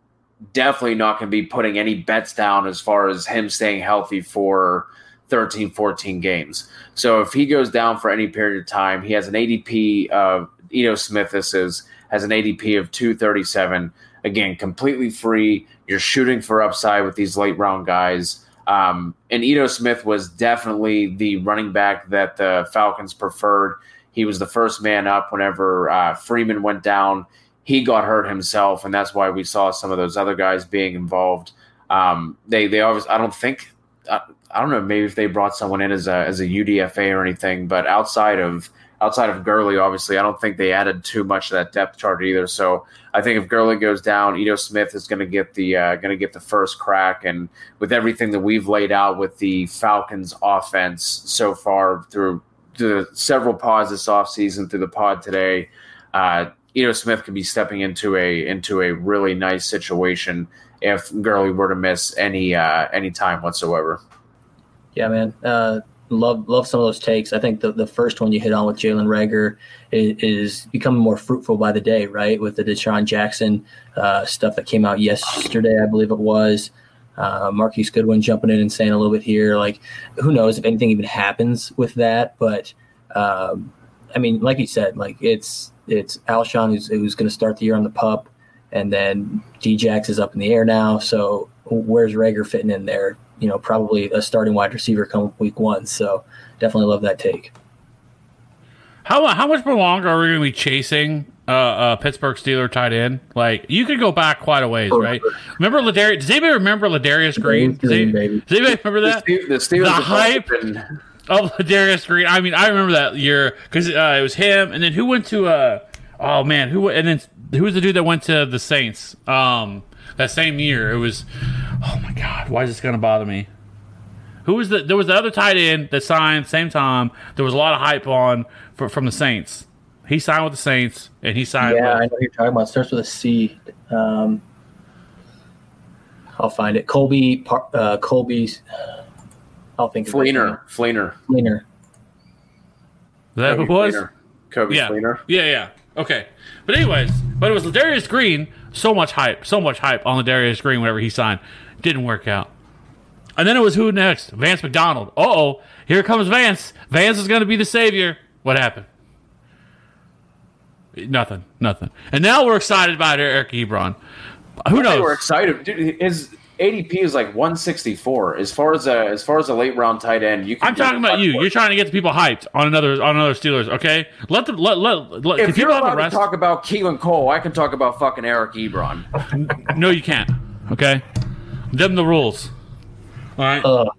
definitely not going to be putting any bets down as far as him staying healthy for 13, 14 games. So if he goes down for any period of time, he has an ADP of Ito Smith. This is has an ADP of 237 Again, completely free. You're shooting for upside with these late round guys. Um, and Ito Smith was definitely the running back that the Falcons preferred. He was the first man up whenever uh, Freeman went down. He got hurt himself, and that's why we saw some of those other guys being involved. Um, they they always I don't think I, I don't know maybe if they brought someone in as a as a UDFA or anything, but outside of outside of Gurley, obviously, I don't think they added too much to that depth chart either. So I think if Gurley goes down, Ito Smith is going to get the uh, going to get the first crack. And with everything that we've laid out with the Falcons' offense so far through the several pods this offseason, through the pod today, uh, Ito Smith could be stepping into a into a really nice situation if Gurley were to miss any uh, any time whatsoever. Yeah, man. Uh, love love some of those takes. I think the, the first one you hit on with Jalen Reagor is, is, becoming more fruitful by the day, right? With the DeSean Jackson uh, stuff that came out yesterday, I believe it was. Uh, Marquise Goodwin jumping in and saying a little bit here. Like, who knows if anything even happens with that? But um, I mean, like you said, like it's it's Alshon who's who's going to start the year on the pup, and then Djax is up in the air now. So where's Reagor fitting in there? You know, probably a starting wide receiver come week one. So definitely love that take. How how much more longer are we going to be chasing uh, uh, Pittsburgh Steeler tight end? Like you could go back quite a ways, right? Remember Ladarius? Does anybody remember Ladarius Green? Does, anybody, does anybody remember that? The, the, Steelers the hype of Ladarius Green. I mean, I remember that year because uh, it was him, and then who went to? Uh, oh man, who and then who was the dude that went to the Saints? Um, that same year. It was, oh my god, why is this going to bother me? Who was the? There was the other tight end that signed same time. There was a lot of hype on for, from the Saints. He signed with the Saints, and he signed. Yeah, with, I know you're talking about. It starts with a C. Um, I'll find it. Colby. Uh, Colby's. I'll think. Fleener. Fleener. Fleener. That Coby was. Fleener. Coby yeah. Fleener. Yeah, yeah. Okay, but anyways, but it was Ladarius Green so much hype, so much hype on Ladarius Green whenever he signed. Didn't work out. And then it was who next? Vance McDonald. Uh oh, here comes Vance. Vance is going to be the savior. What happened? Nothing, nothing. And now we're excited about Eric Ebron. Who knows? We're excited. Dude, his ADP is like 164. As far as a as far as a late round tight end, you. Can I'm talking about you. You're trying to get the people hyped on another on another Steelers. Okay, let them let let. let if you're allowed to talk about Keelan Cole, I can talk about fucking Eric Ebron. (laughs) no, you can't. Okay, them the rules. All right. Uh,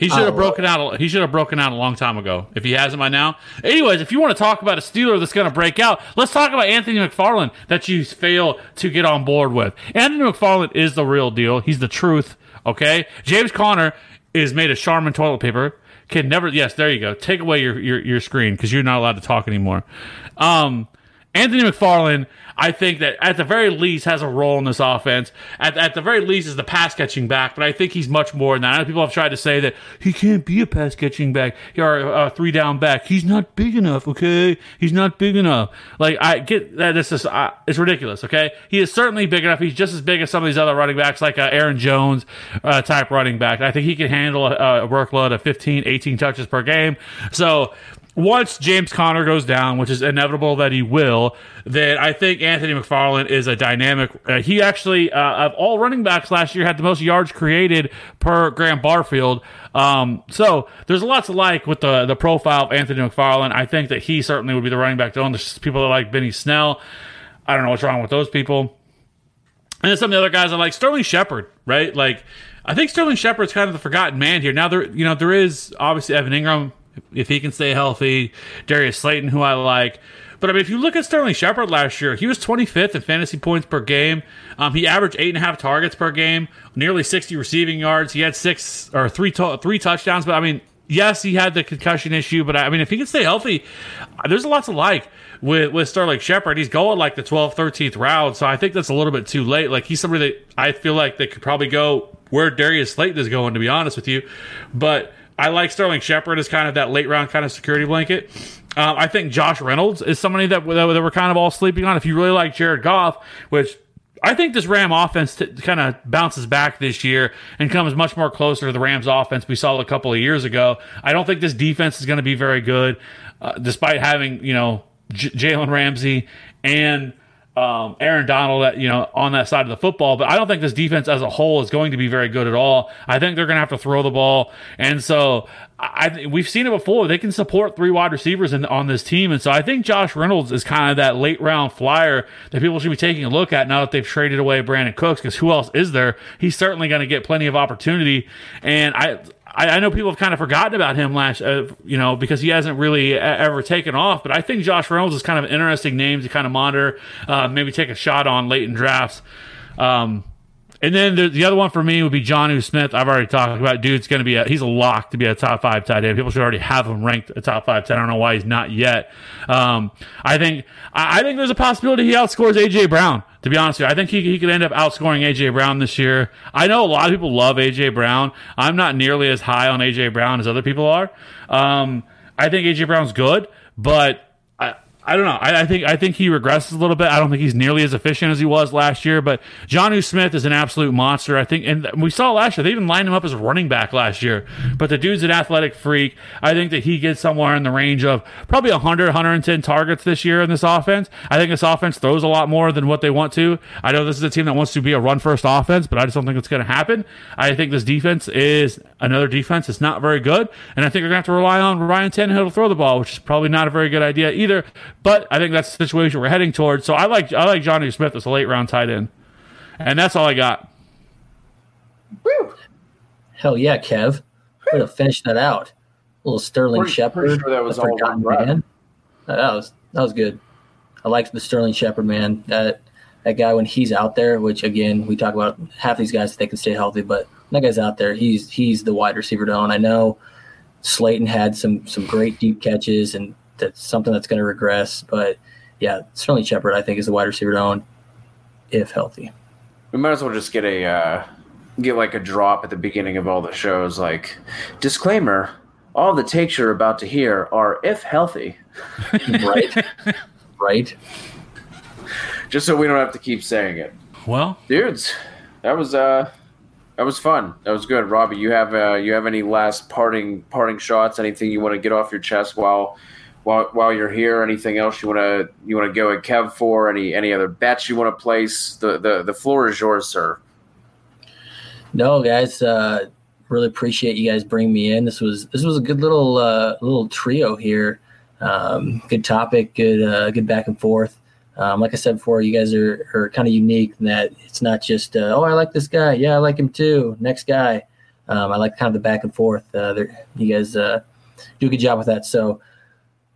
he should have broken out. He should have broken out a long time ago. If he hasn't by now. Anyways, if you want to talk about a Steeler that's going to break out, let's talk about Anthony McFarland that you fail to get on board with. Anthony McFarland is the real deal. He's the truth. Okay, James Conner is made of Charmin toilet paper. Can never. Yes, there you go. Take away your your, your screen because you're not allowed to talk anymore. Um, Anthony McFarland I think that at the very least has a role in this offense. At, at the very least is the pass catching back, but I think he's much more than that. People have tried to say that he can't be a pass catching back or a three down back. He's not big enough. Okay, he's not big enough. Like I get that this is uh, it's ridiculous. Okay, he is certainly big enough. He's just as big as some of these other running backs, like uh, Aaron Jones uh, type running back. I think he can handle a, a workload of 15, 18 touches per game. So once James Conner goes down, which is inevitable that he will, then I think Anthony McFarland is a dynamic. Uh, he actually, uh, of all running backs last year, had the most yards created per Graham Barfield. Um, so there's a lot to like with the the profile of Anthony McFarland. I think that he certainly would be the running back to own. There's people that like Benny Snell. I don't know what's wrong with those people. And then some of the other guys are like Sterling Shepard, right? Like I think Sterling Shepard's kind of the forgotten man here. Now there, you know, there is obviously Evan Engram if he can stay healthy. Darius Slayton, who I like. But I mean, if you look at Sterling Shepard last year, he was 25th in fantasy points per game. Um, he averaged eight and a half targets per game, nearly 60 receiving yards. He had six or three to- three touchdowns. But I mean, yes, he had the concussion issue. But I mean, if he can stay healthy, there's a lot to like with with Sterling Shepard. He's going like the 12th, 13th round. So I think that's a little bit too late. Like he's somebody that I feel like they could probably go where Darius Slayton is going. To be honest with you, but I like Sterling Shepard as kind of that late round kind of security blanket. Um, I think Josh Reynolds is somebody that, that, that we're kind of all sleeping on. If you really like Jared Goff, which I think this Ram offense t- kind of bounces back this year and comes much more closer to the Rams offense we saw a couple of years ago. I don't think this defense is going to be very good, uh, despite having you know J- Jalen Ramsey and um, Aaron Donald, you know, on that side of the football. But I don't think this defense as a whole is going to be very good at all. I think they're going to have to throw the ball, and so I we've seen it before. They can support three wide receivers in, on this team, and so I think Josh Reynolds is kind of that late round flyer that people should be taking a look at now that they've traded away Brandin Cooks. Because who else is there? He's certainly going to get plenty of opportunity, and I. I, know people have kind of forgotten about him last, uh, you know, because he hasn't really ever taken off. But I think Josh Reynolds is kind of an interesting name to kind of monitor, uh, maybe take a shot on late in drafts. Um, and then the, the other one for me would be Jonnu Smith. I've already talked about. Dude's going to be a, he's a lock to be a top five tight end. People should already have him ranked a top five tight. I don't know why he's not yet. Um, I think I, I, think there's a possibility he outscores AJ Brown. To be honest with you, I think he, he could end up outscoring AJ Brown this year. I know a lot of people love AJ Brown. I'm not nearly as high on AJ Brown as other people are. Um, I think AJ Brown's good, but I don't know. I, I, think I think he regresses a little bit. I don't think he's nearly as efficient as he was last year. But Jonnu Smith is an absolute monster. I think, and we saw last year they even lined him up as running back last year. But the dude's an athletic freak. I think that he gets somewhere in the range of probably 100, 110 targets this year in this offense. I think this offense throws a lot more than what they want to. I know this is a team that wants to be a run first offense, but I just don't think it's going to happen. I think this defense is another defense. It's not very good, and I think they're going to have to rely on Ryan Tannehill to throw the ball, which is probably not a very good idea either. But I think that's the situation we're heading towards. So I like I like Jonnu Smith as a late round tight end, and that's all I got. Woo. Hell yeah, Kev! Way to finish that out. A little Sterling pretty, Shepard. Pretty sure that was all forgotten man. Uh, that was that was good. I liked the Sterling Shepard man. That that guy when he's out there, which again we talk about half these guys they can stay healthy, but that guy's out there. He's he's the wide receiver to own. I know Slayton had some some great deep catches and that's something that's going to regress. But yeah, certainly Shepard, I think, is the wide receiver to own if healthy. We might as well just get a uh, get like a drop at the beginning of all the shows, like disclaimer: all the takes you're about to hear are if healthy. (laughs) right, right. Just so we don't have to keep saying it. Well, dudes, that was uh that was fun. That was good, Robbie. You have uh, you have any last parting parting shots? Anything you want to get off your chest while while while you're here, anything else you want to you want to go at Kev for? Any any other bets you want to place? The the the floor is yours, sir. No, guys. Uh, really appreciate you guys bringing me in. This was this was a good little uh, little trio here. Um, good topic, good uh, good back and forth. Um, like I said before, you guys are, are kind of unique in that it's not just uh, oh I like this guy, yeah I like him too. Next guy, um, I like kind of the back and forth. Uh, you guys uh, do a good job with that. So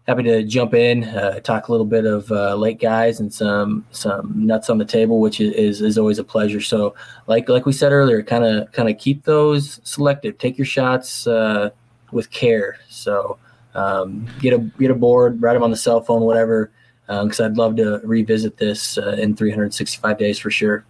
happy to jump in, uh, talk a little bit of uh, late guys and some some nuts on the table, which is is always a pleasure. So, like like we said earlier, kind of kind of keep those selective. Take your shots uh, with care. So, um, get a get a board, write them on the cell phone, whatever. Because um, I'd love to revisit this uh, in 365 days for sure.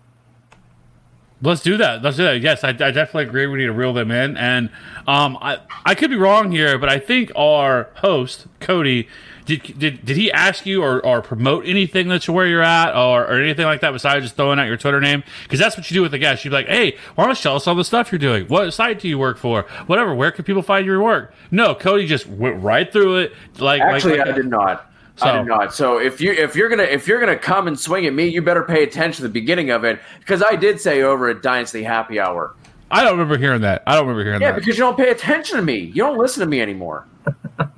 Let's do that. Let's do that. Yes, I, I, definitely agree. We need to reel them in, and um, I I could be wrong here, but I think our host Cody did did, did he ask you or, or promote anything that's where you're at or, or anything like that besides just throwing out your Twitter name? Because that's what you do with the guests. You'd be like, hey, why don't you tell us all the stuff you're doing? What site do you work for? Whatever. Where can people find your work? No, Cody just went right through it. Like actually, like, like I did not. So. I did not. So if you if you're gonna if you're gonna come and swing at me, you better pay attention to the beginning of it because I did say over at Dynasty Happy Hour. I don't remember hearing that. I don't remember hearing yeah, that. Yeah, because you don't pay attention to me. You don't listen to me anymore. (laughs)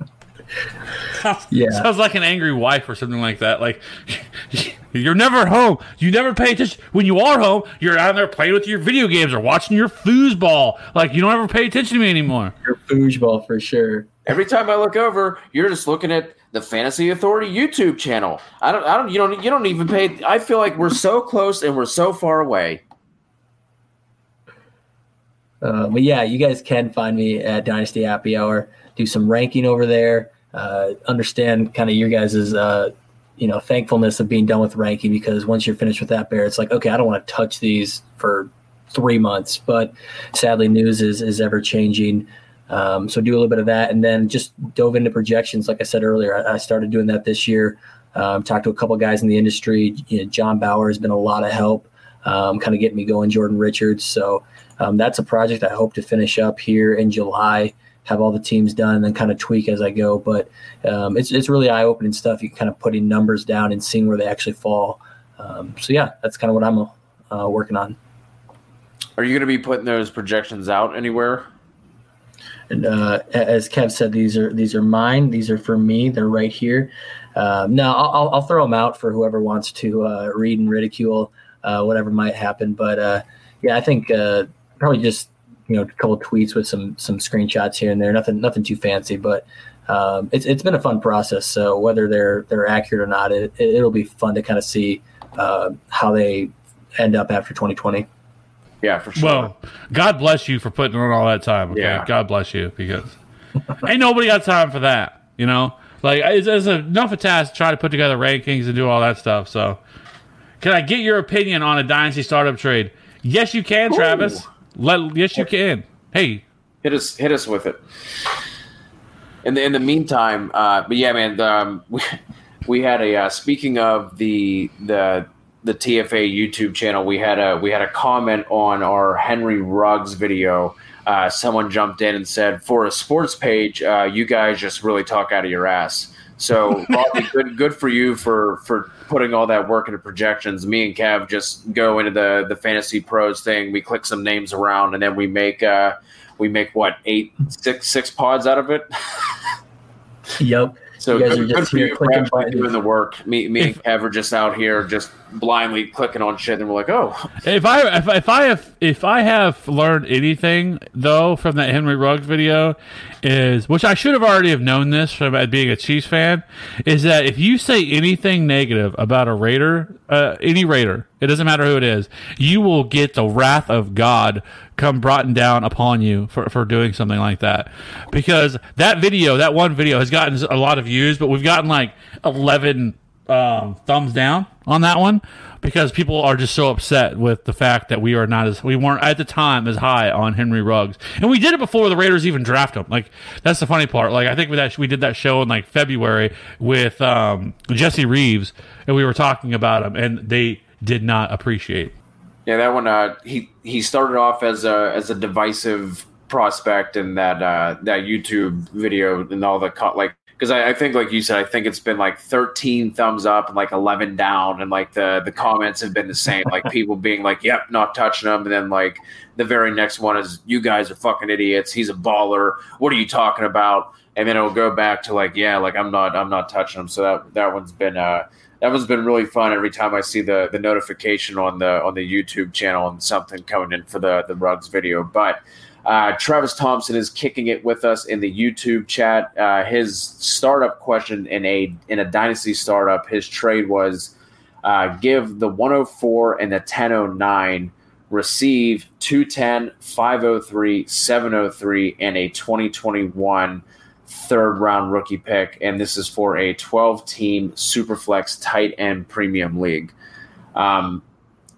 yeah, sounds like an angry wife or something like that. Like (laughs) you're never home. You never pay attention when you are home. You're out there playing with your video games or watching your foosball. Like you don't ever pay attention to me anymore. Your foosball for sure. Every time I look over, you're just looking at the Fantasy Authority YouTube channel. I don't, I don't, you don't, you don't even pay. I feel like we're so close and we're so far away. Uh, but yeah, you guys can find me at Dynasty Happy Hour. Do some ranking over there. Uh, understand kind of your guys's, uh, you know, thankfulness of being done with ranking because once you're finished with that bear, it's like okay, I don't want to touch these for three months. But sadly, news is is ever changing. Um, so do a little bit of that, and then just dove into projections. Like I said earlier, I, I started doing that this year. Um, talked to a couple guys in the industry. You know, John Bauer has been a lot of help, um, kind of getting me going. Jordan Richards. So um, that's a project I hope to finish up here in July. Have all the teams done, and then kind of tweak as I go. But um, it's it's really eye opening stuff. You kind of putting numbers down and seeing where they actually fall. Um, so yeah, that's kind of what I'm uh, working on. Are you going to be putting those projections out anywhere? And uh, as Kev said, these are these are mine. These are for me. They're right here. Um, no, I'll, I'll throw them out for whoever wants to uh, read and ridicule uh, whatever might happen. But uh, yeah, I think uh, probably just you know a couple tweets with some some screenshots here and there. Nothing nothing too fancy, but um, it's it's been a fun process. So whether they're they're accurate or not, it, it'll be fun to kind of see uh, how they end up after 2020. Yeah, for sure. Well, God bless you for putting in all that time. Okay, Yeah. God bless you because (laughs) ain't nobody got time for that. You know, like it's, it's enough a task to try to put together rankings and do all that stuff. So, can I get your opinion on a dynasty startup trade? Yes, you can, Travis. Let yes, you can. Hey, hit us hit us with it. In the in the meantime, uh, but yeah, man, um, we, (laughs) we had a uh, speaking of the the the TFA YouTube channel, we had a we had a comment on our Henry Ruggs video. Uh, someone jumped in and said, "For a sports page, uh, you guys just really talk out of your ass." So, (laughs) Robbie, good good for you for for putting all that work into projections. Me and Kev just go into the the fantasy pros thing. We click some names around, and then we make uh, we make what eight six six pods out of it. Yep. So You guys good, are just good for here you for doing the work. Me, me and (laughs) Kev are just out here just blindly clicking on shit, and we're like, oh, if I if, if I have if I have learned anything though from that Henry Ruggs video is which I should have already have known this from being a Chiefs fan is that if you say anything negative about a Raider, uh, any Raider, it doesn't matter who it is, you will get the wrath of God come brought down upon you for, for doing something like that. Because that video, that one video has gotten a lot of views, but we've gotten like 11 um, thumbs down on that one because people are just so upset with the fact that we are not as we weren't at the time as high on Henry Ruggs, and we did it before the Raiders even draft him. Like that's the funny part. Like I think with that we did that show in like February with um, Jesse Reeves, and we were talking about him, and they did not appreciate. yeah, that one. Uh, he he started off as a as a divisive prospect in that uh, that YouTube video and all the co- like because I, I think like you said, I think it's been like 13 thumbs up and like 11 down, and like the the comments have been the same, like people being like, "Yep, not touching him," and then like the very next one is, "You guys are fucking idiots. He's a baller. What are you talking about?" And then it'll go back to like, "Yeah, like I'm not I'm not touching him." So that that one's been uh that one's been really fun every time I see the the notification on the on the YouTube channel and something coming in for the the Ruggs video. But uh, Travis Thompson is kicking it with us in the YouTube chat. Uh, his startup question in a in a dynasty startup, his trade was uh, give the 104 and the 1009 receive 210 503 703 and a 2021 third round rookie pick and this is for a 12 team superflex tight end premium league um,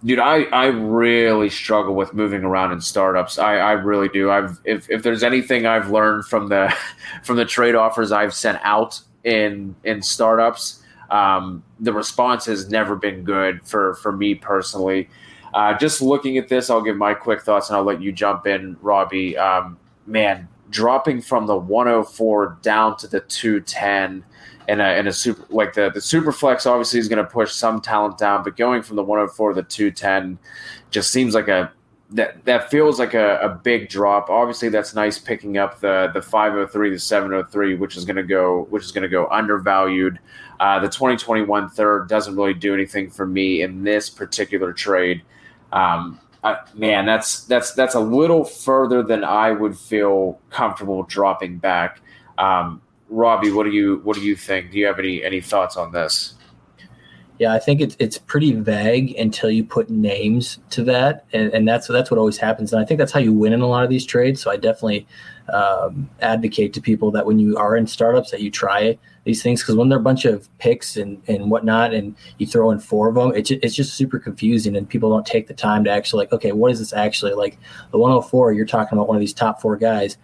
dude I, I really struggle with moving around in startups. I, I really do. I've if, if there's anything i've learned from the (laughs) from the trade offers i've sent out in in startups um, the response has never been good for for me personally. Uh, just looking at this i'll give my quick thoughts and i'll let you jump in robbie. Um, man dropping from the 104 down to the 210 and a, and a super like the the super flex obviously is going to push some talent down, but going from the 104 to the 210 just seems like a that that feels like a, a big drop. Obviously, that's nice picking up the the 503 to 703, which is going to go which is going to go undervalued. Uh, the 2021 third doesn't really do anything for me in this particular trade. Um, I, man, that's that's that's a little further than I would feel comfortable dropping back. Um, Robbie, what do you what do you think? Do you have any any thoughts on this? Yeah, I think it's it's pretty vague until you put names to that, and, and that's that's what always happens. And I think that's how you win in a lot of these trades. So I definitely um, advocate to people that when you are in startups, that you try these things because when they're a bunch of picks and and whatnot, and you throw in four of them, it's it's just super confusing, and people don't take the time to actually like, okay, what is this actually like? The 104, you're talking about one of these top four guys.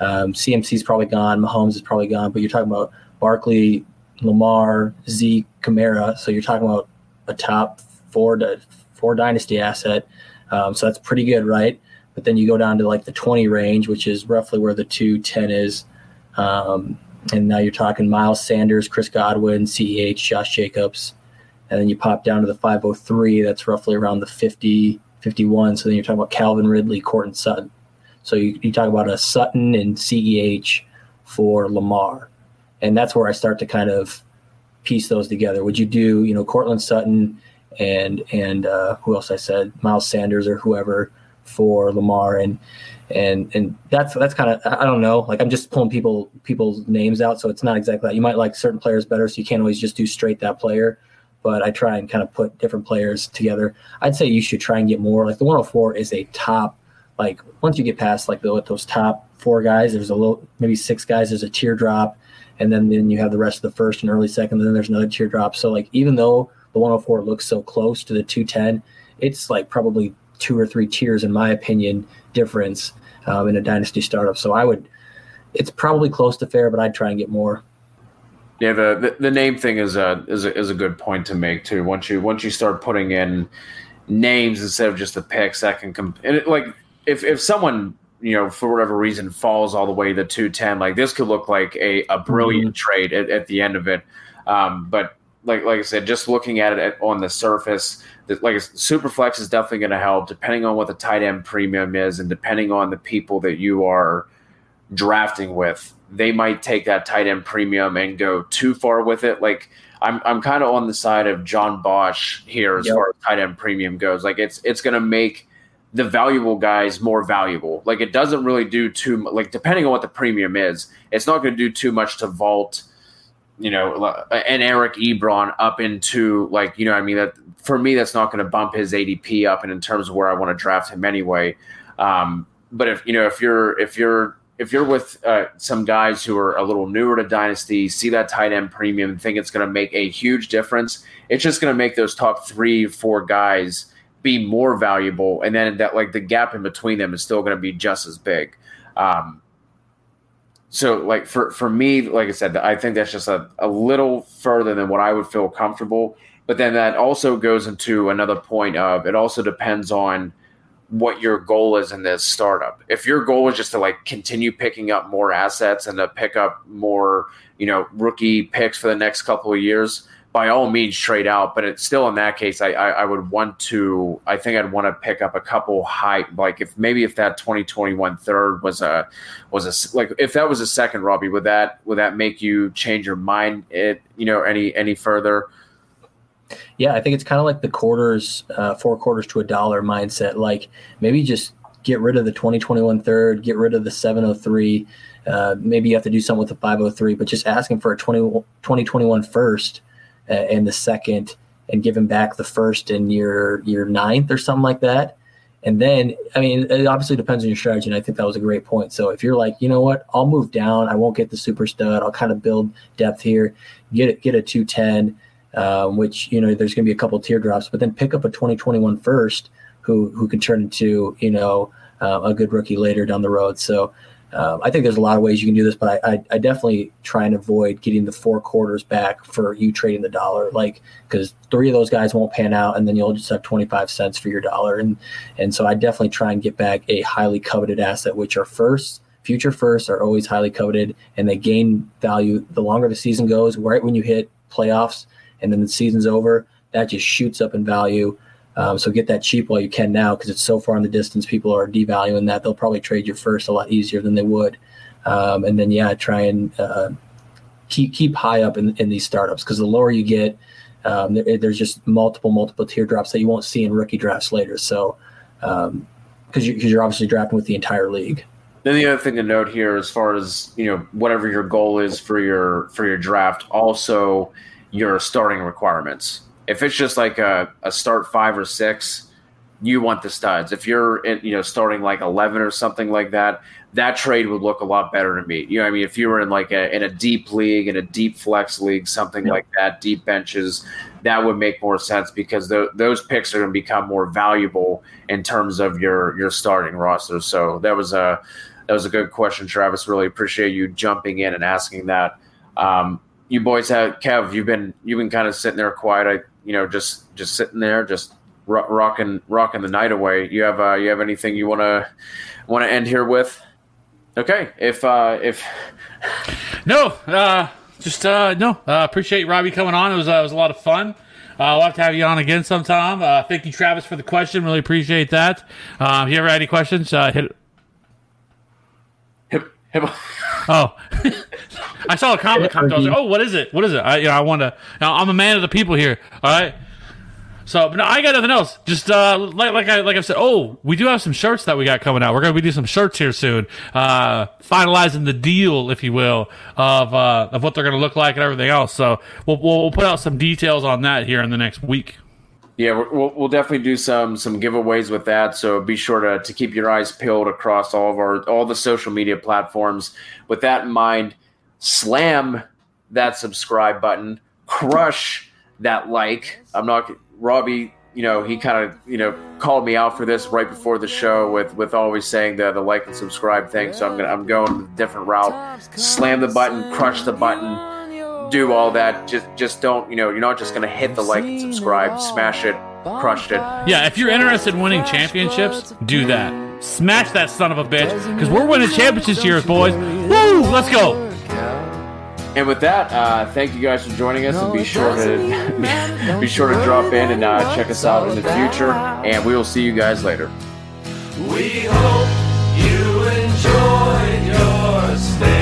Um, CMC's probably gone, Mahomes is probably gone, but you're talking about Barkley, Lamar, Zeke, Kamara. So you're talking about a top four four dynasty asset. Um, so that's pretty good, right? But then you go down to like the 20 range, which is roughly where the 210 is. Um, and now you're talking Miles Sanders, Chris Godwin, CEH, Josh Jacobs. And then you pop down to the 503. That's roughly around the 50, 51. So then you're talking about Calvin Ridley, Courtland Sutton. So you, you talk about a Sutton and CEH for Lamar, and that's where I start to kind of piece those together. Would you do you know Courtland Sutton and and uh, who else I said? Miles Sanders or whoever for Lamar. And and and that's that's kind of I don't know. Like I'm just pulling people people's names out so it's not exactly that. You might like certain players better so you can't always just do straight that player. But I try and kind of put different players together. I'd say you should try and get more. Like the 104 is a top like once you get past like the, those top four guys there's a little maybe six guys there's a teardrop and then then you have the rest of the first and early second and then there's another teardrop so like even though the 104 looks so close to the 210 it's like probably two or three tiers in my opinion difference um, in a dynasty startup. So I would, it's probably close to fair, but I'd try and get more. Yeah, the, the, the name thing is a, is a is a good point to make too. Once you once you start putting in names instead of just the picks, that can it, like if if someone you know for whatever reason falls all the way to two ten, like this could look like a a brilliant mm-hmm. trade at, at, the end of it. Um, but like like I said, just looking at it on the surface, like Superflex is definitely going to help, depending on what the tight end premium is, and depending on the people that you are drafting with. They might take that tight end premium and go too far with it. Like I'm, I'm kind of on the side of John Bosch here as yep. far as tight end premium goes. Like it's, it's going to make the valuable guys more valuable. Like it doesn't really do too like depending on what the premium is, it's not going to do too much to vault you know, an Eric Ebron up into like, you know, I mean, that for me, that's not going to bump his ADP up, and in terms of where I want to draft him anyway. Um, but if you know, if you're if you're if you're with uh, some guys who are a little newer to dynasty, see that tight end premium, think it's going to make a huge difference. It's just going to make those top three, four guys be more valuable, and then that like the gap in between them is still going to be just as big. Um, so like for for me like i said i think that's just a, a little further than what i would feel comfortable but then that also goes into another point of it also depends on what your goal is in this startup if your goal is just to like continue picking up more assets and to pick up more you know rookie picks for the next couple of years by all means trade out. But it's still in that case, I, I, I would want to. I think I'd want to pick up a couple high, like if maybe if that 2021 third was a was a like if that was a second, Robbie, would that would that make you change your mind? It you know any any further? Yeah, I think it's kind of like the quarters, uh, four quarters to a dollar mindset. Like maybe just get rid of the 2021 third, get rid of the 703. Uh, maybe you have to do something with the 503, but just asking for a 20, 2021 first and the second and give him back the first in your your ninth or something like that. And then, I mean, it obviously depends on your strategy. And I think that was a great point. So if you're like, you know what, I'll move down. I won't get the super stud. I'll kind of build depth here. Get it, get a 210, um, which, you know, there's going to be a couple teardrops, but then pick up a 2021 first who, who can turn into, you know, uh, a good rookie later down the road. So um, I think there's a lot of ways you can do this, but I, I, I, definitely try and avoid getting the four quarters back for you trading the dollar, like because three of those guys won't pan out, and then you'll just have 25 cents for your dollar, and and so I definitely try and get back a highly coveted asset, which are first, future firsts are always highly coveted, and they gain value the longer the season goes. Right when you hit playoffs, and then the season's over, that just shoots up in value. Um, so get that cheap while you can now because it's so far in the distance. People are devaluing that. They'll probably trade you first a lot easier than they would. Um, and then yeah, try and uh, keep keep high up in, in these startups because the lower you get, um, there, there's just multiple multiple teardrops that you won't see in rookie drafts later. So because um, you, you're obviously drafting with the entire league. Then the other thing to note here, as far as you know, whatever your goal is for your for your draft, also your starting requirements if it's just like a, a start five or six, you want the studs. If you're in, you know starting like eleven or something like that, that trade would look a lot better to me. You know, I mean, if you were in like a in a deep league, in a deep flex league, something yep. like that, deep benches, that would make more sense because the, those picks are going to become more valuable in terms of your your starting roster. So that was a that was a good question, Travis. Really appreciate you jumping in and asking that. Um, you boys have Kev. You've been you've been kind of sitting there quiet. I you know, just just sitting there, just rocking rocking the night away. You have uh, you have anything you want to want to end here with? Okay, if uh, if (sighs) no, uh, just uh, no. Uh, appreciate Robbie coming on. It was uh, it was a lot of fun. Uh, I'll have to have you on again sometime. Uh, thank you, Travis, for the question. Really appreciate that. Um, if you ever had any questions, uh, hit Oh, I saw a comment come. I was like, "Oh, what is it? What is it?" I, you know, I want to. I'm a man of the people here. All right. So, but no, I got nothing else. Just uh, like like I like I said. Oh, we do have some shirts that we got coming out. We're gonna be doing some shirts here soon. Uh, finalizing the deal, if you will, of uh, of what they're gonna look like and everything else. So we'll, we'll we'll put out some details on that here in the next week. Yeah, we'll, we'll definitely do some some giveaways with that. So be sure to, to keep your eyes peeled across all of our all the social media platforms. With that in mind, slam that subscribe button, crush that like. I'm not Robbie. You know he kind of you know called me out for this right before the show with with always saying the the like and subscribe thing. So I'm gonna I'm going a different route. Slam the button, crush the button do all that. Just just don't you know you're not just gonna hit the like and subscribe, smash it, crushed it. Yeah, if you're interested in winning championships, do that. Smash that son of a bitch because we're winning championships here, boys. Woo! Let's go. And with that, uh, thank you guys for joining us, and be sure to (laughs) be sure to drop in and uh, check us out in the future. And we will see you guys later. We hope you enjoyed your stay.